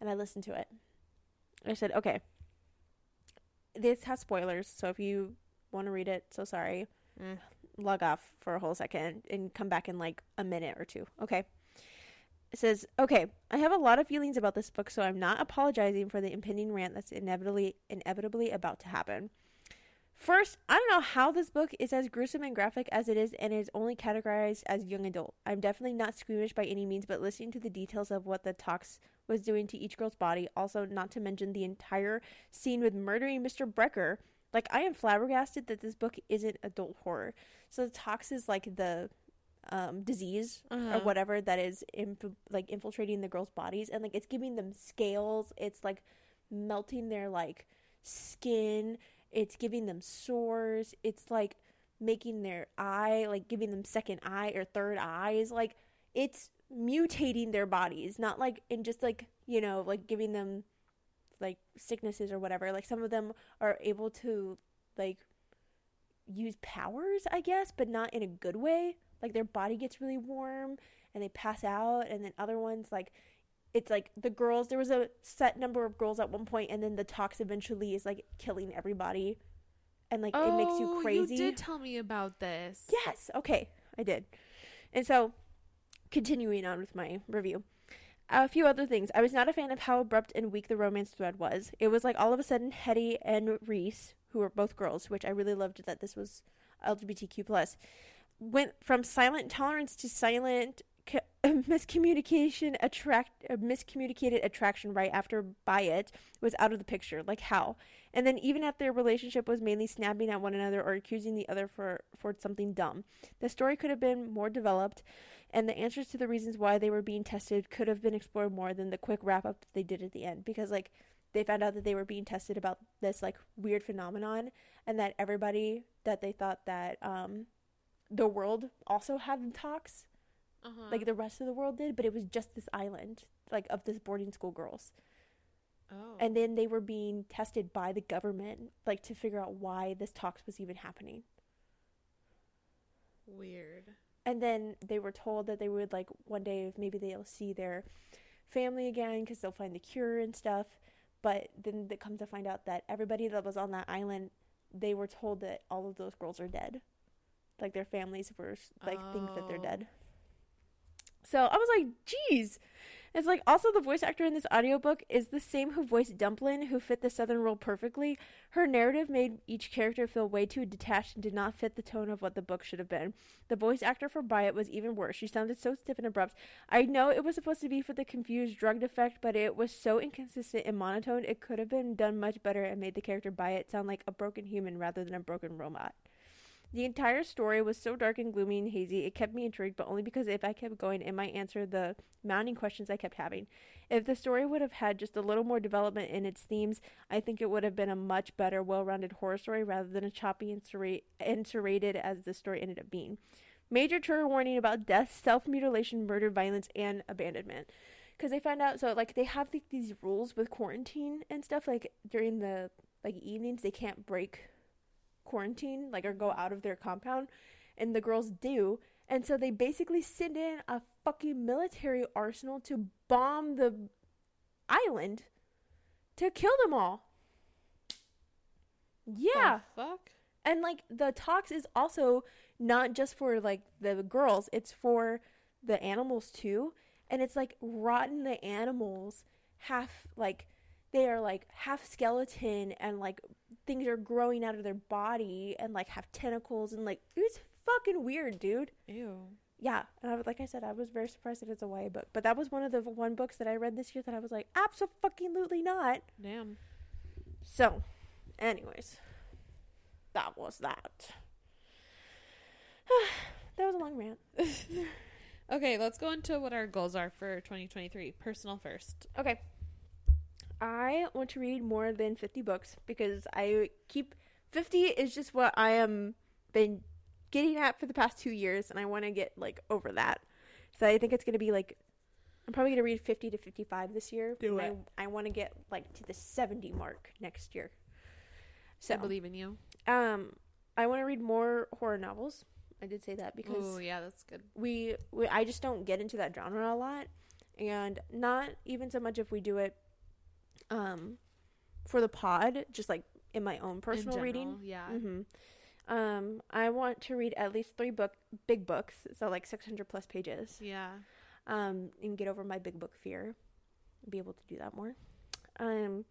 And I listened to it. I said, okay, this has spoilers, so if you want to read it, so sorry, Mm. log off for a whole second and come back in like a minute or two. Okay. It says, okay, I have a lot of feelings about this book, so I'm not apologizing for the impending rant that's inevitably inevitably about to happen. First, I don't know how this book is as gruesome and graphic as it is and is only categorized as young adult. I'm definitely not squeamish by any means, but listening to the details of what the tox was doing to each girl's body, also not to mention the entire scene with murdering Mr. Brecker, like I am flabbergasted that this book isn't adult horror. So the tox is like the um, disease Uh-huh. or whatever that is inf- like infiltrating the girls' bodies, and like it's giving them scales. It's like melting their like skin. It's giving them sores. It's like making their eye like giving them second eye or third eyes. Like it's mutating their bodies, not like in just like you know like giving them like sicknesses or whatever. Like some of them are able to like use powers, I guess, but not in a good way. Like their body gets really warm and they pass out, and then other ones like it's like the girls. There was a set number of girls at one point, and then the tox eventually is like killing everybody, and like it makes you Oh, crazy. You did tell me about this. Yes. Okay, I did. And so, continuing on with my review. A few other things. I was not a fan of how abrupt and weak the romance thread was. It was like all of a sudden Hetty and Reese, who were both girls, which I really loved that this was LGBTQ plus, went from silent tolerance to silent c- miscommunication attract uh, miscommunicated attraction right after by it was out of the picture. Like how? And then even if their relationship was mainly snapping at one another or accusing the other for for something dumb the story could have been more developed and the answers to the reasons why they were being tested could have been explored more than the quick wrap up that they did at the end. Because like they found out that they were being tested about this like weird phenomenon and that everybody that they thought that um the world also had tox, Uh-huh. like the rest of the world did, but it was just this island, like of this boarding school girls. oh. And then they were being tested by the government, like to figure out why this tox was even happening. weird. And then they were told that they would like one day maybe they'll see their family again because they'll find the cure and stuff. But then they come to find out that everybody that was on that island, they were told that all of those girls are dead. Like their families were like think that they're Oh. dead. So I was like, geez. It's like also the voice actor in this audiobook is the same who voiced Dumplin, who fit the Southern role perfectly. Her narrative made each character feel way too detached and did not fit the tone of what the book should have been. The voice actor for Byatt was even worse. She sounded so stiff and abrupt. I know it was supposed to be for the confused drugged effect, but it was so inconsistent and monotone. It could have been done much better and made the character Byatt sound like a broken human rather than a broken robot. The entire story was so dark and gloomy and hazy, it kept me intrigued, but only because if I kept going, it might answer the mounting questions I kept having. If the story would have had just a little more development in its themes, I think it would have been a much better, well rounded horror story rather than a choppy and, serra- and serrated as the story ended up being. Major trigger warning about death, self mutilation, murder, violence, and abandonment. Because they find out, so like they have like, these rules with quarantine and stuff. Like during the like evenings, they can't break quarantine, like or go out of their compound, and the girls do. And so they basically send in a fucking military arsenal to bomb the island to kill them all. Yeah. The fuck? And like the tox is also not just for like the girls, it's for the animals too. And it's like rotten the animals half like they are like half skeleton and like things are growing out of their body and like have tentacles and like it's fucking weird, dude. Ew. Yeah, and I was like I said, I was very surprised that it's a YA book, but that was one of the one books that I read this year that I was like, absolutely not. Damn. So, anyways, that was that. that was a long rant. Okay, let's go into what our goals are for 2023. Personal first. Okay. I want to read more than 50 books because I keep 50 is just what I am been getting at for the past 2 years and I want to get like over that. So I think it's going to be like I'm probably going to read 50 to 55 this year. Do and it. I, I want to get like to the 70 mark next year. So I believe in you. Um, I want to read more horror novels. I did say that because Oh, yeah, that's good. we, we I just don't get into that genre a lot, and not even so much if we do it, um, for the pod, just like in my own personal in reading. general, Yeah. hmm Um, I want to read at least three book big books, so like six hundred plus pages. Yeah. Um, and get over my big book fear, be able to do that more. Um.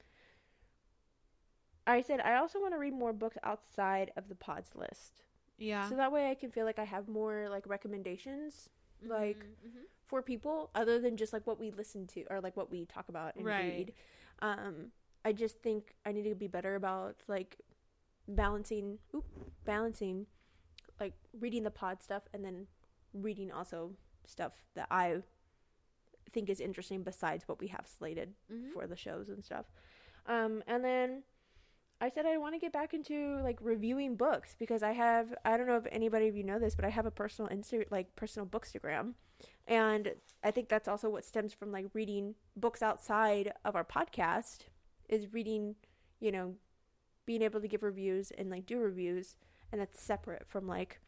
I said I also want to read more books outside of the pods list. Yeah. So that way I can feel like I have more like recommendations like, Mhm. for people other than just like what we listen to or like what we talk about and Right. read. Um I just think I need to be better about like balancing oop, balancing like reading the pod stuff and then reading also stuff that I think is interesting besides what we have slated Mhm. for the shows and stuff. Um, and then I said I want to get back into like reviewing books because I have I don't know if anybody of you know this, but I have a personal Insta like personal bookstagram, and I think that's also what stems from like reading books outside of our podcast is reading, you know, being able to give reviews and like do reviews, and that's separate from like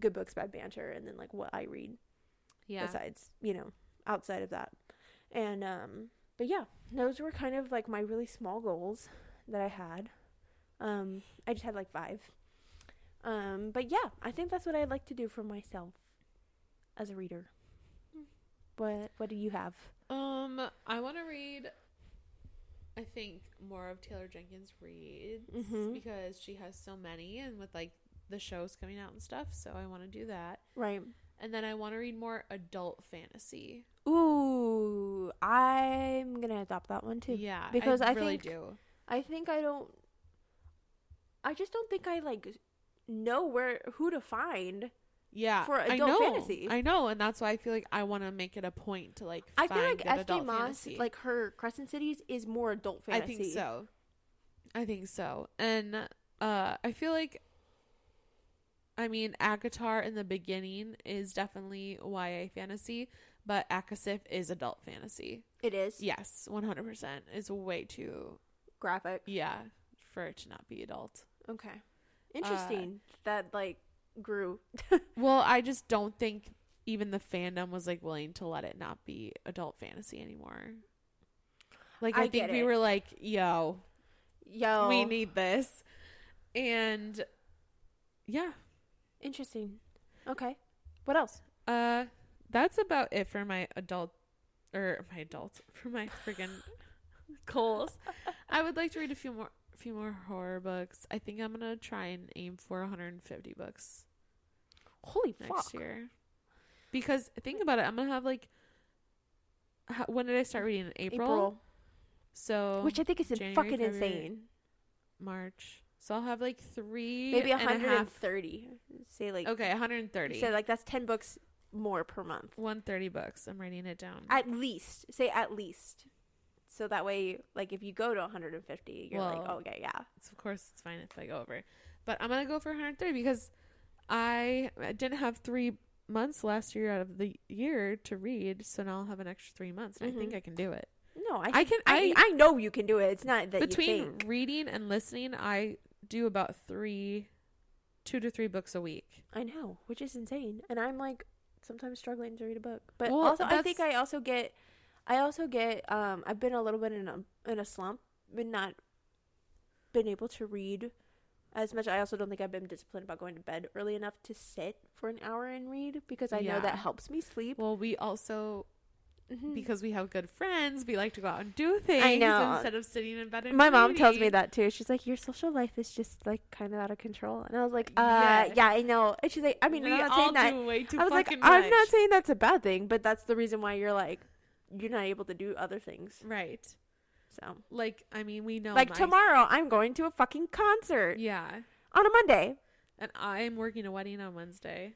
good books, bad banter, and then like what I read Yeah. besides you know outside of that. And um but yeah those were kind of like my really small goals that i had. Um i just had like five. Um but yeah i think that's what i'd like to do for myself as a reader what what do you have Um, I want to read. I think more of Taylor Jenkins Reid's Mhm. because she has so many, and with like the shows coming out and stuff. So I want to do that, right and then I want to read more adult fantasy. ooh i'm gonna adopt that one too Yeah, because I really think- do. i think i don't i just don't think i like know where who to find Yeah, for I adult know, fantasy. I know, and that's why I feel like I want to make it a point to like. I find feel like adult Maas, fantasy. like her Crescent Cities, is more adult fantasy. I think so. I think so. And uh I feel like I mean, ACOTAR in the beginning is definitely YA fantasy, but ACOSF is adult fantasy. It is Yes, 100%. It's way too, graphic. yeah, for it to not be adult. Okay, interesting. that like grew. Well, I just don't think even the fandom was like willing to let it not be adult fantasy anymore. Like, I, I think we it. were like, yo, Yo, we need this. And yeah, interesting. Okay, what else? Uh, that's about it for my adult, or my adult for my friggin' goals. I would like to read a few more, few more horror books. I think I'm gonna try and aim for 150 books Holy next fuck! year. Because think about it, I'm gonna have like, how, when did I start reading? In April. April, So which I think is January, fucking February. insane. March. So I'll have like three, Maybe and a half. 130. Say like Okay, 130. say like that's 10 books more per month. 130 books. I'm writing it down. At least. Say at least. So that way like if you go to 150, you're like, Well, oh, "Okay, yeah." It's, of course, it's fine if I go over, but I'm gonna go for 130 because I didn't have three months last year out of the year to read, so now I'll have an extra three months, and I think Mhm. I can do it. No, I I can- I I- I know you can do it. It's not that you Between reading and listening, I do about three, two to three books a week. I know, which is insane. And I'm like sometimes struggling to read a book. But Well, also I think I also get I also get um I've been a little bit in a in a slump, but not been able to read as much. I also don't think I've been disciplined about going to bed early enough to sit for an hour and read because I know that helps me sleep. Well, we also Mhm. because we have good friends, we like to go out and do things know. instead of sitting in bed and my mom tells me that too. She's like, "Your social life is just like kind of out of control," and I was like, "Uh, Yeah. yeah, I know." And she's like, "I mean, we I'm not all saying that." do way too I was like, fucking I'm not saying that's a bad thing, but that's the reason why you're like, you're not able to do other things. right. So, Like, I mean, we know like my- tomorrow, I'm going to a fucking concert Yeah. on a Monday. And I'm working a wedding on Wednesday.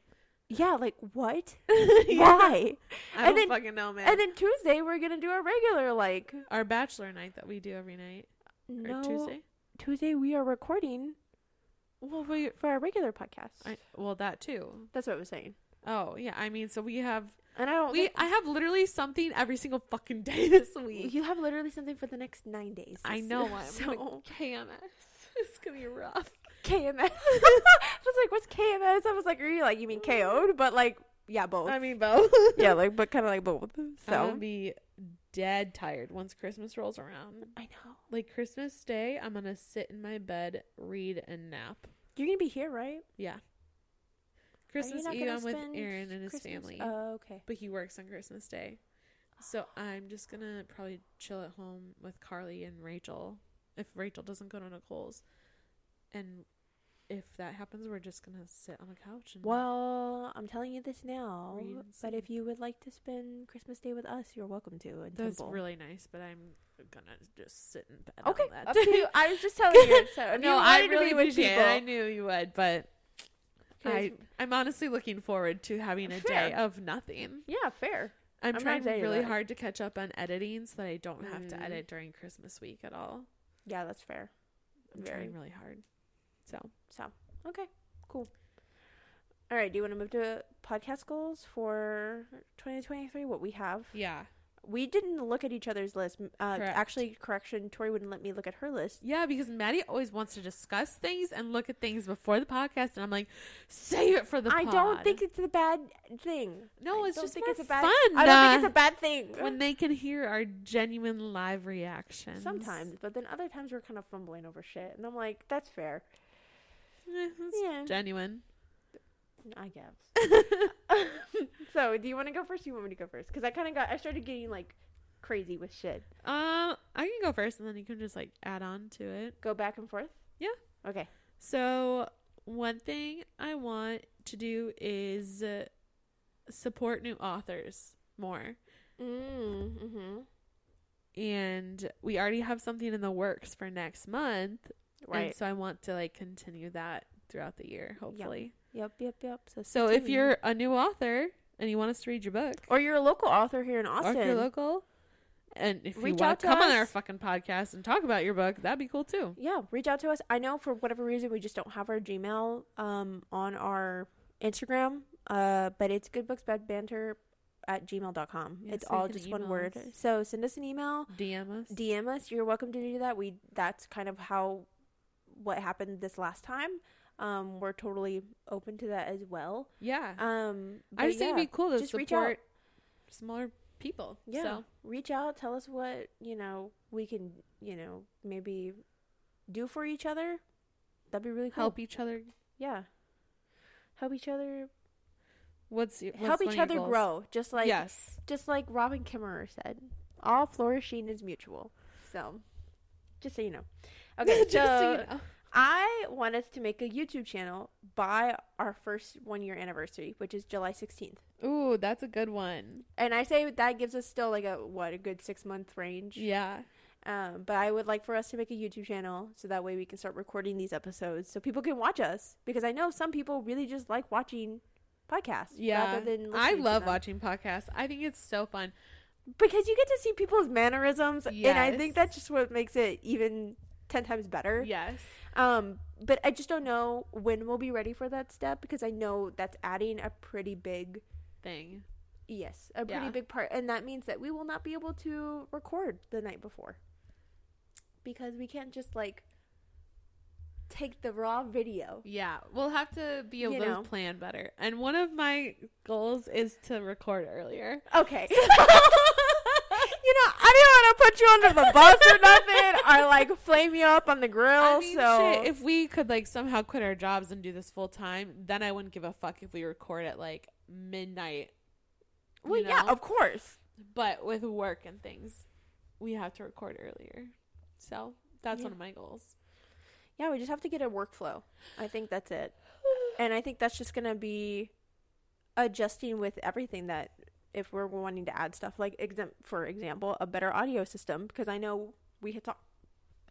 Yeah, like what? Yeah. Why? I And don't then- fucking know, man. And then Tuesday, we're gonna do our regular like. Our bachelor night that we do every night. No, Or Tuesday. Tuesday we are recording Well, we. for our regular podcast. I, well, that too. That's what I was saying. Oh yeah, I mean, so we have And I don't. we. think- I have literally something every single fucking day this week. you have literally something for the next nine days. I know. I'm So so KMS. It's gonna be rough. KMS. I was like, "What's KMS?" I was like, "Are you like you mean KO'd?" But like, yeah, both. I mean, both. yeah, like, but kind of like both. I'm So gonna be dead tired once Christmas rolls around. I know Like Christmas Day, I'm gonna sit in my bed, read, and nap. you're gonna be here, right? Yeah. Christmas Eve, I'm with Aaron and his Christmas- family, Oh, okay. but he works on Christmas Day. So I'm just gonna probably chill at home with Carly and Rachel if Rachel doesn't go to Nicole's, and if that happens, we're just gonna sit on the couch and Well, I'm telling you this now. But if you would like to spend Christmas Day with us, you're welcome to. In that's Temple. really nice. But I'm gonna just sit in bed. okay. on that Up to you. I was just telling you. So no, you I really be with appreciate it. people, I knew you would, but I I'm honestly looking forward to having a day of nothing. yeah, fair. I'm, I'm trying really that. hard to catch up on editing so that I don't have to Mm. edit during Christmas week at all. Yeah, that's fair. I'm Very. trying really hard. So So okay, cool. All right. Do you want to move to podcast goals for 2023? What we have? yeah, We didn't look at each other's list. Uh, Correct. actually, correction. Tori wouldn't let me look at her list. yeah, because Maddie always wants to discuss things and look at things before the podcast, and I'm like, save it for the. I don't think it's a bad thing. No, I it's just think it's a bad. fun. I don't think uh, it's a bad thing. when they can hear our genuine live reactions. Sometimes, but then other times we're kind of fumbling over shit, and I'm like, that's fair. Eh, Yeah, genuine. I guess. so, do you want to go first? Or you want me to go first? Because I kind of got, I started getting like crazy with shit. Uh, I can go first, and then you can just like add on to it. Go back and forth. Yeah. Okay. So one thing I want to do is uh, support new authors more, Mm. Mm-hmm. and we already have something in the works for next month, and Right. so I want to like continue that throughout the year, hopefully. Yep. Yep. Yep. So, So if tuned. you're a new author and you want us to read your book, or you're a local author here in or Austin, if you're local, And if you Reach want out to to come on our fucking podcast and talk about your book, that'd be cool too. yeah, reach out to us. I know for whatever reason we just don't have our Gmail um on our Instagram. Uh but it's goodbooksbadbanter at gmail.com. Yeah, it's so all just one word. us. So send us an email, DM us. DM us. You're welcome to do that. We that's kind of how what happened this last time. Um we're totally open to that as well. yeah. Um I just think it'd be cool to just reach out. support smaller people. Yeah. So Reach out, tell us what, you know, we can, you know, maybe do for each other. That'd be really cool. help each other. Yeah. Help each other What's, what's help each other grow. Just like yes. just like Robin Kimmerer said. All flourishing is mutual. So just so you know. Okay, so, so you know. I want us to make a YouTube channel by our first one year anniversary, which is July 16th. Ooh, that's a good one. And I say that gives us still like a what, a good 6 month range. Yeah. Um, but I would like for us to make a YouTube channel so that way we can start recording these episodes so people can watch us because I know some people really just like watching podcasts Yeah. rather than I love watching podcasts. I think it's so fun. because you get to see people's mannerisms and I think that's just what makes it even 10 times better. Yes. Um, but I just don't know when we'll be ready for that step because I know that's adding a pretty big Thing. yes, a pretty Yeah. big part and that means that we will not be able to record the night before. Because we can't just like take the raw video. Yeah, we'll have to be able You to plan better. And one of my goals is to record earlier. Okay. you know, I didn't want to put you under the bus or nothing or like flame you up on the grill. I mean, so shit, if we could like somehow quit our jobs and do this full time, then I wouldn't give a fuck if we record at like midnight. well, yeah, of course. But with work and things, we have to record earlier. So that's Yeah. one of my goals. Yeah, we just have to get a workflow. I think that's it. And I think that's just going to be adjusting with everything that if we're wanting to add stuff like exam- for example, a better audio system because I know we had talked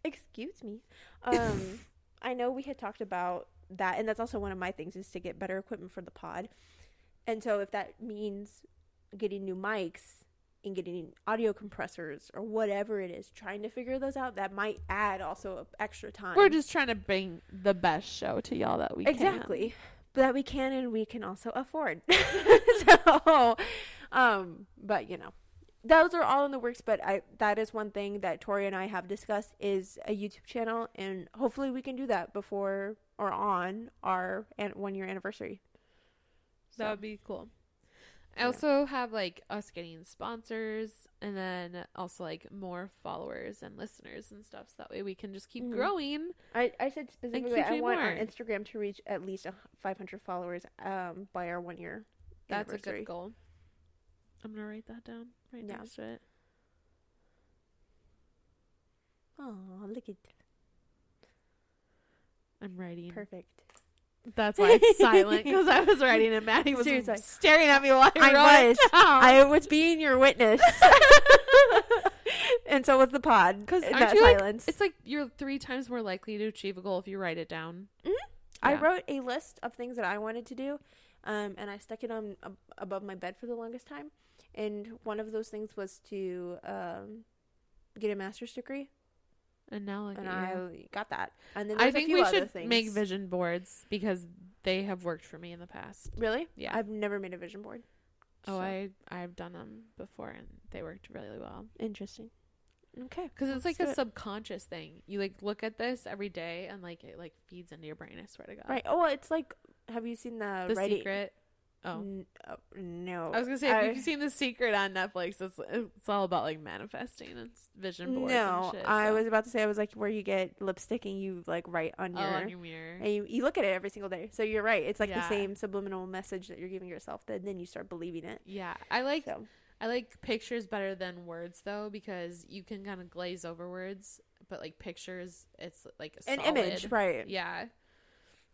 excuse me. Um I know we had talked about that and that's also one of my things is to get better equipment for the pod. And so if that means getting new mics and getting audio compressors or whatever it is, trying to figure those out, that might add also extra time. We're just trying to bring the best show to y'all that we can. exactly that we can and we can also afford. So um but you know those are all in the works but i that is one thing that tori and i have discussed is a youtube channel and hopefully we can do that before or on our an- one year anniversary. That would be cool. I also have like us getting sponsors and then also like more followers and listeners and stuff so that way we can just keep Mhm. growing. I, I said specifically i want our more. instagram to reach at least a 500 followers um by our one year That's a good goal. I'm gonna write that down right Yeah. next to it. oh look at I'm writing. perfect That's why it's silent because I was writing and Maddie was Seriously. staring at me while I, I wrote was. I was being your witness. and so was the pod. Because aren't that you like? silence. It's like you're three times more likely to achieve a goal if you write it down. I yeah. wrote a list of things that I wanted to do, um, and I stuck it on ab- above my bed for the longest time. And one of those things was to um, get a master's degree, And now look and at you. I got that. And then I think we should things. make vision boards because they have worked for me in the past. Really? Yeah. I've never made a vision board. oh, So, I I've done them before and they worked really well. interesting. Okay. Because it's like a it. subconscious thing. You like look at this every day and like it like feeds into your brain. I swear to God. Right. Oh, well, it's like. Have you seen the, The writing? Secret. Oh. N- oh, no. I was gonna say, I- if you've seen The Secret on Netflix, it's it's all about like manifesting and vision boards. No, and shit, I was about to say I was like where you get lipstick and you like write on oh your, on your mirror. and you, you look at it every single day. So you're right. It's like the same subliminal message that you're giving yourself. That then you start believing it. Yeah, I like So I like pictures better than words though because you can kind of glaze over words, but like pictures, it's like a an solid. image, right? Yeah.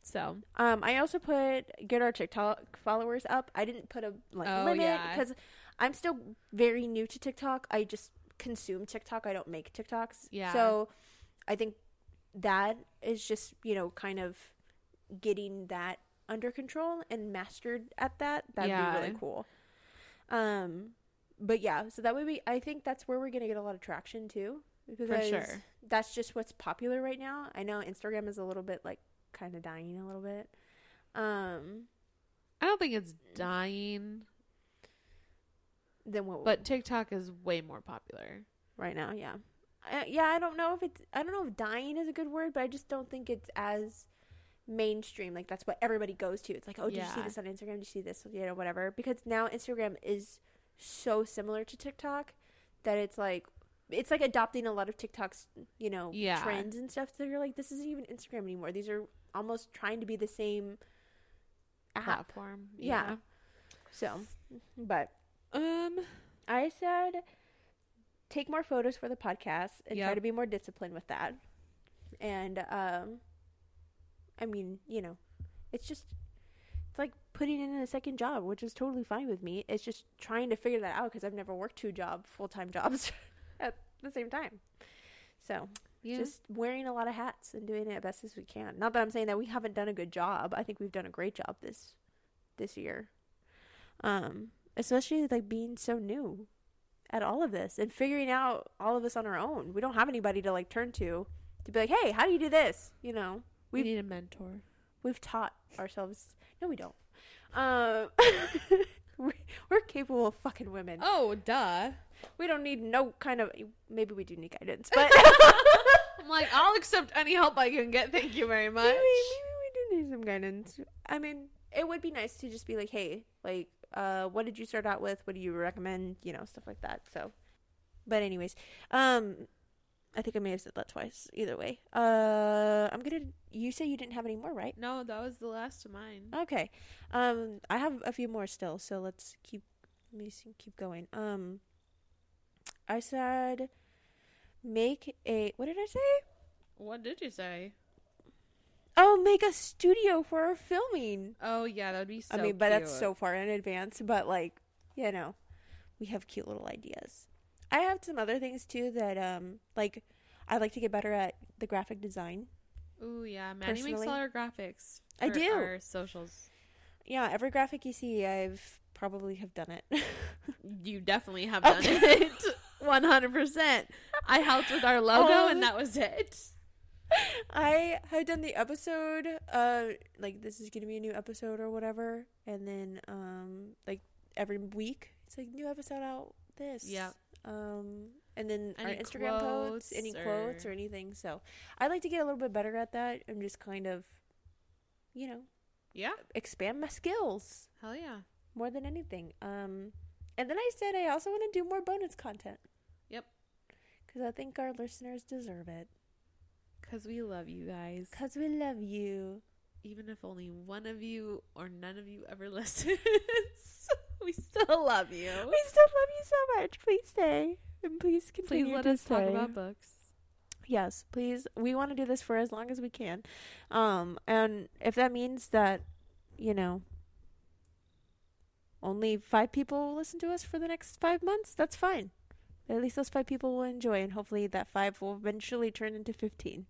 So Um, I also put get our TikTok followers up. I didn't put a like Oh, limit yeah. because I'm still very new to TikTok. I just consume TikTok. I don't make TikToks. Yeah. So I think that is just you know kind of getting that under control and mastered at that. That'd Yeah. be really cool. Um, but yeah, so that would be. I think that's where we're gonna get a lot of traction too, because sure. that's just what's popular right now. I know Instagram is a little bit like kind of dying a little bit. Um, I don't think it's dying, then what? but TikTok is way more popular. right now, yeah, uh, yeah. I don't know if it's. I don't know if dying is a good word, but I just don't think it's as mainstream. Like that's what everybody goes to. It's like, oh, did you see this on Instagram? Did you see this? You know, whatever. Because now Instagram is so similar to TikTok that it's like it's like adopting a lot of TikTok's, you know, Yeah. trends and stuff. So you're like, this isn't even Instagram anymore. These are almost trying to be the same app. Platform. Yeah. So, but Um. I said take more photos for the podcast and try to be more disciplined with that. And um I mean, you know, it's just it's like putting in a second job, which is totally fine with me. It's just trying to figure that out because I've never worked two job full-time jobs at the same time. So, Yeah. just wearing a lot of hats and doing it best as we can. Not that I'm saying that we haven't done a good job. I think we've done a great job this this year. Um, especially like being so new at all of this and figuring out all of this on our own. We don't have anybody to like turn to to be like, "Hey, how do you do this?" You know. we need a mentor. We've taught ourselves. No, we don't. Um, we- we're capable of fucking women. Oh, duh. We don't need no kind of. Maybe we do need guidance, but I'm like, I'll accept any help I can get. Thank you very much. maybe, maybe we do need some guidance. I mean, it would be nice to just be like, hey, like, uh, what did you start out with? What do you recommend? You know, stuff like that. So, but anyways, um, I think I may have said that twice. Either way, uh, I'm gonna. You say you didn't have any more, right? No, that was the last of mine. Okay. Um, I have a few more still, so let's keep. Let me see, keep going. Um, I said, make a. What did I say? What did you say? Oh, make a studio for our filming. Oh yeah, that would be so. I mean, but that's so far in advance. But like, you know, we have cute little ideas. I have some other things too that um like I'd like to get better at the graphic design. Ooh yeah, Maddie makes personally. all our graphics. I do. Our socials. Yeah, every graphic you see, I've probably have done it. You definitely have done Okay. it. One hundred percent. I helped with our logo, Um, and that was it. I had done the episode, uh, like this is gonna be a new episode or whatever, and then um, like every week it's like new episode out. This, Yeah. Um, and then our Instagram posts, quotes any quotes or- or anything. So I'd like to get a little bit better at that and just kind of, you know, Yeah. expand my skills Hell yeah. more than anything. Um, and then I said I also want to do more bonus content. Because I think our listeners deserve it. Cause we love you guys. Because we love you. Even if only one of you or none of you ever listens, we still love you. We still love you so much. Please stay. And please continue Please let to us talk about books. Yes, please. We want to do this for as long as we can. Um, and if that means that, you know, only five people listen to us for the next five months, that's fine. At least those five people will enjoy, and hopefully that five will eventually turn into 15,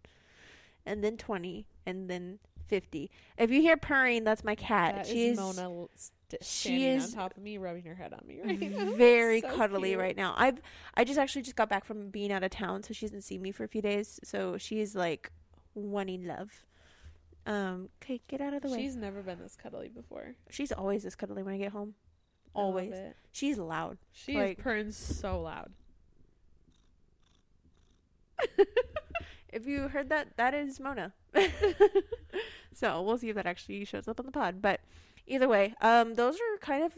and then 20, and then 50. If you hear purring, that's my cat. That is She's Mona st- she is on top of me, rubbing her head on me right now. very So cuddly cute. right now. I've I just actually just got back from being out of town, so she hasn't seen me for a few days. So she's like wanting love. Um, okay, get out of the way. She's never been this cuddly before. She's always this cuddly when I get home. Always. She's loud. She Like- is purring so loud. If you heard that, that is Mona. so we'll see if that actually shows up on the pod. But either way, um, those are kind of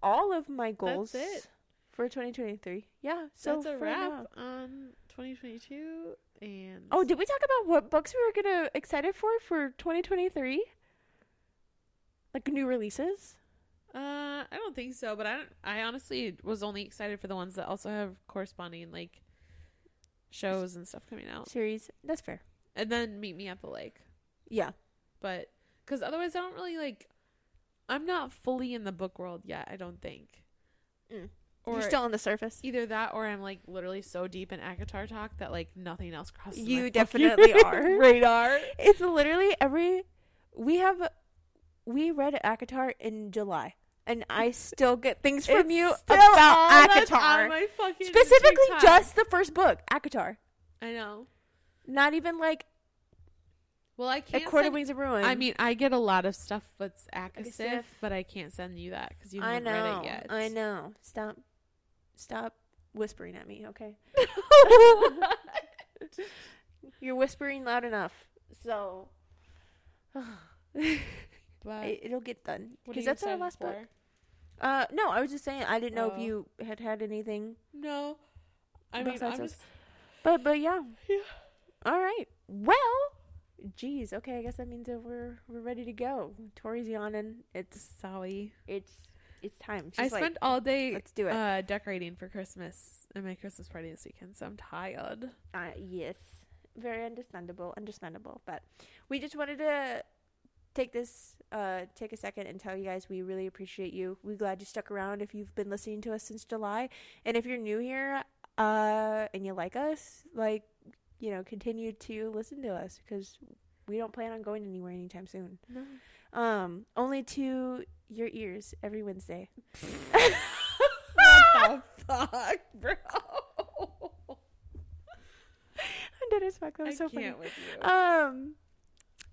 all of my goals it. for 2023. Yeah. So That's a wrap now- on 2022. And Oh, did we talk about what books we were gonna excited for for 2023? Like new releases? Uh, I don't think so, but I don't, I honestly was only excited for the ones that also have corresponding like shows and stuff coming out, Series. That's fair. and then Meet Me at the Lake. Yeah. But because otherwise, I don't really like. I'm not fully in the book world yet. I don't think. Mm. Or You're still on the surface. either that, or I'm like literally so deep in ACOTAR talk that like nothing else crosses. You definitely are. radar. It's literally every we have we read ACOTAR in July and I still get things from It's you about all that's on ACOTAR. Specifically, TikTok. just the first book, ACOTAR. I know. Not even like Well, I can't. A quarter send- wings of ruin. I mean, I get a lot of stuff that's ACOSF, but I can't send you that because you haven't know. read it yet. I know. Stop. Stop whispering at me, okay? You're whispering loud enough, so but it, it'll get done because that's our last book. Uh, no, I was just saying I didn't know Oh. if you had had anything, No, I mean, I'm just, but but yeah. Yeah. All right. Well, geez. Okay, I guess that means that we're we're ready to go. Tori's yawning. It's sorry. it's it's time. I like, spent all day let's do it. uh, decorating for Christmas and my Christmas party this weekend, so I'm tired. Uh, yes, very understandable, understandable. But we just wanted to take this, uh, take a second and tell you guys we really appreciate you. We're glad you stuck around if you've been listening to us since July, and if you're new here, uh, and you like us, like, you know, continue to listen to us because we don't plan on going anywhere anytime soon. No. Um, only to your ears every Wednesday. what the fuck, bro? that is fuck. That I was so can't funny. with you. Um,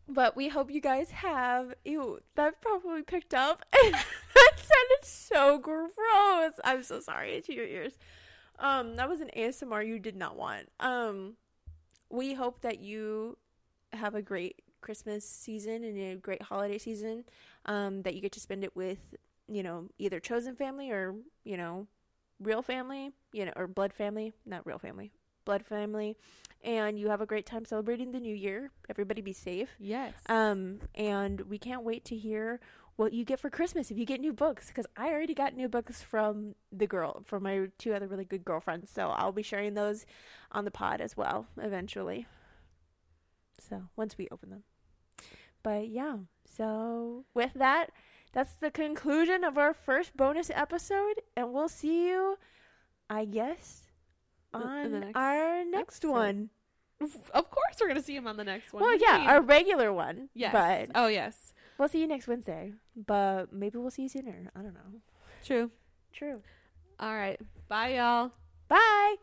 but we hope you guys have. Ew, that probably picked up. that sounded so gross. I'm so sorry to your ears. Um, that was an ASMR you did not want. Um, we hope that you have a great Christmas season and a great holiday season. Um, that you get to spend it with, you know, either chosen family or you know, real family. You know, or blood family, not real family, blood family and you have a great time celebrating the new year. Everybody be safe. yes. Um, and we can't wait to hear what you get for Christmas if you get new books because I already got new books from the girl from my two other really good girlfriends. So I'll be sharing those on the pod as well eventually. So once we open them. But yeah, so with that, that's the conclusion of our first bonus episode, and we'll see you, I guess, on next our next episode. one. of course, we're gonna see him on the next one. Well, What yeah, our regular one. yes. But oh, yes. we'll see you next Wednesday. But maybe we'll see you sooner. I don't know. True. True. All right. Bye, y'all. Bye.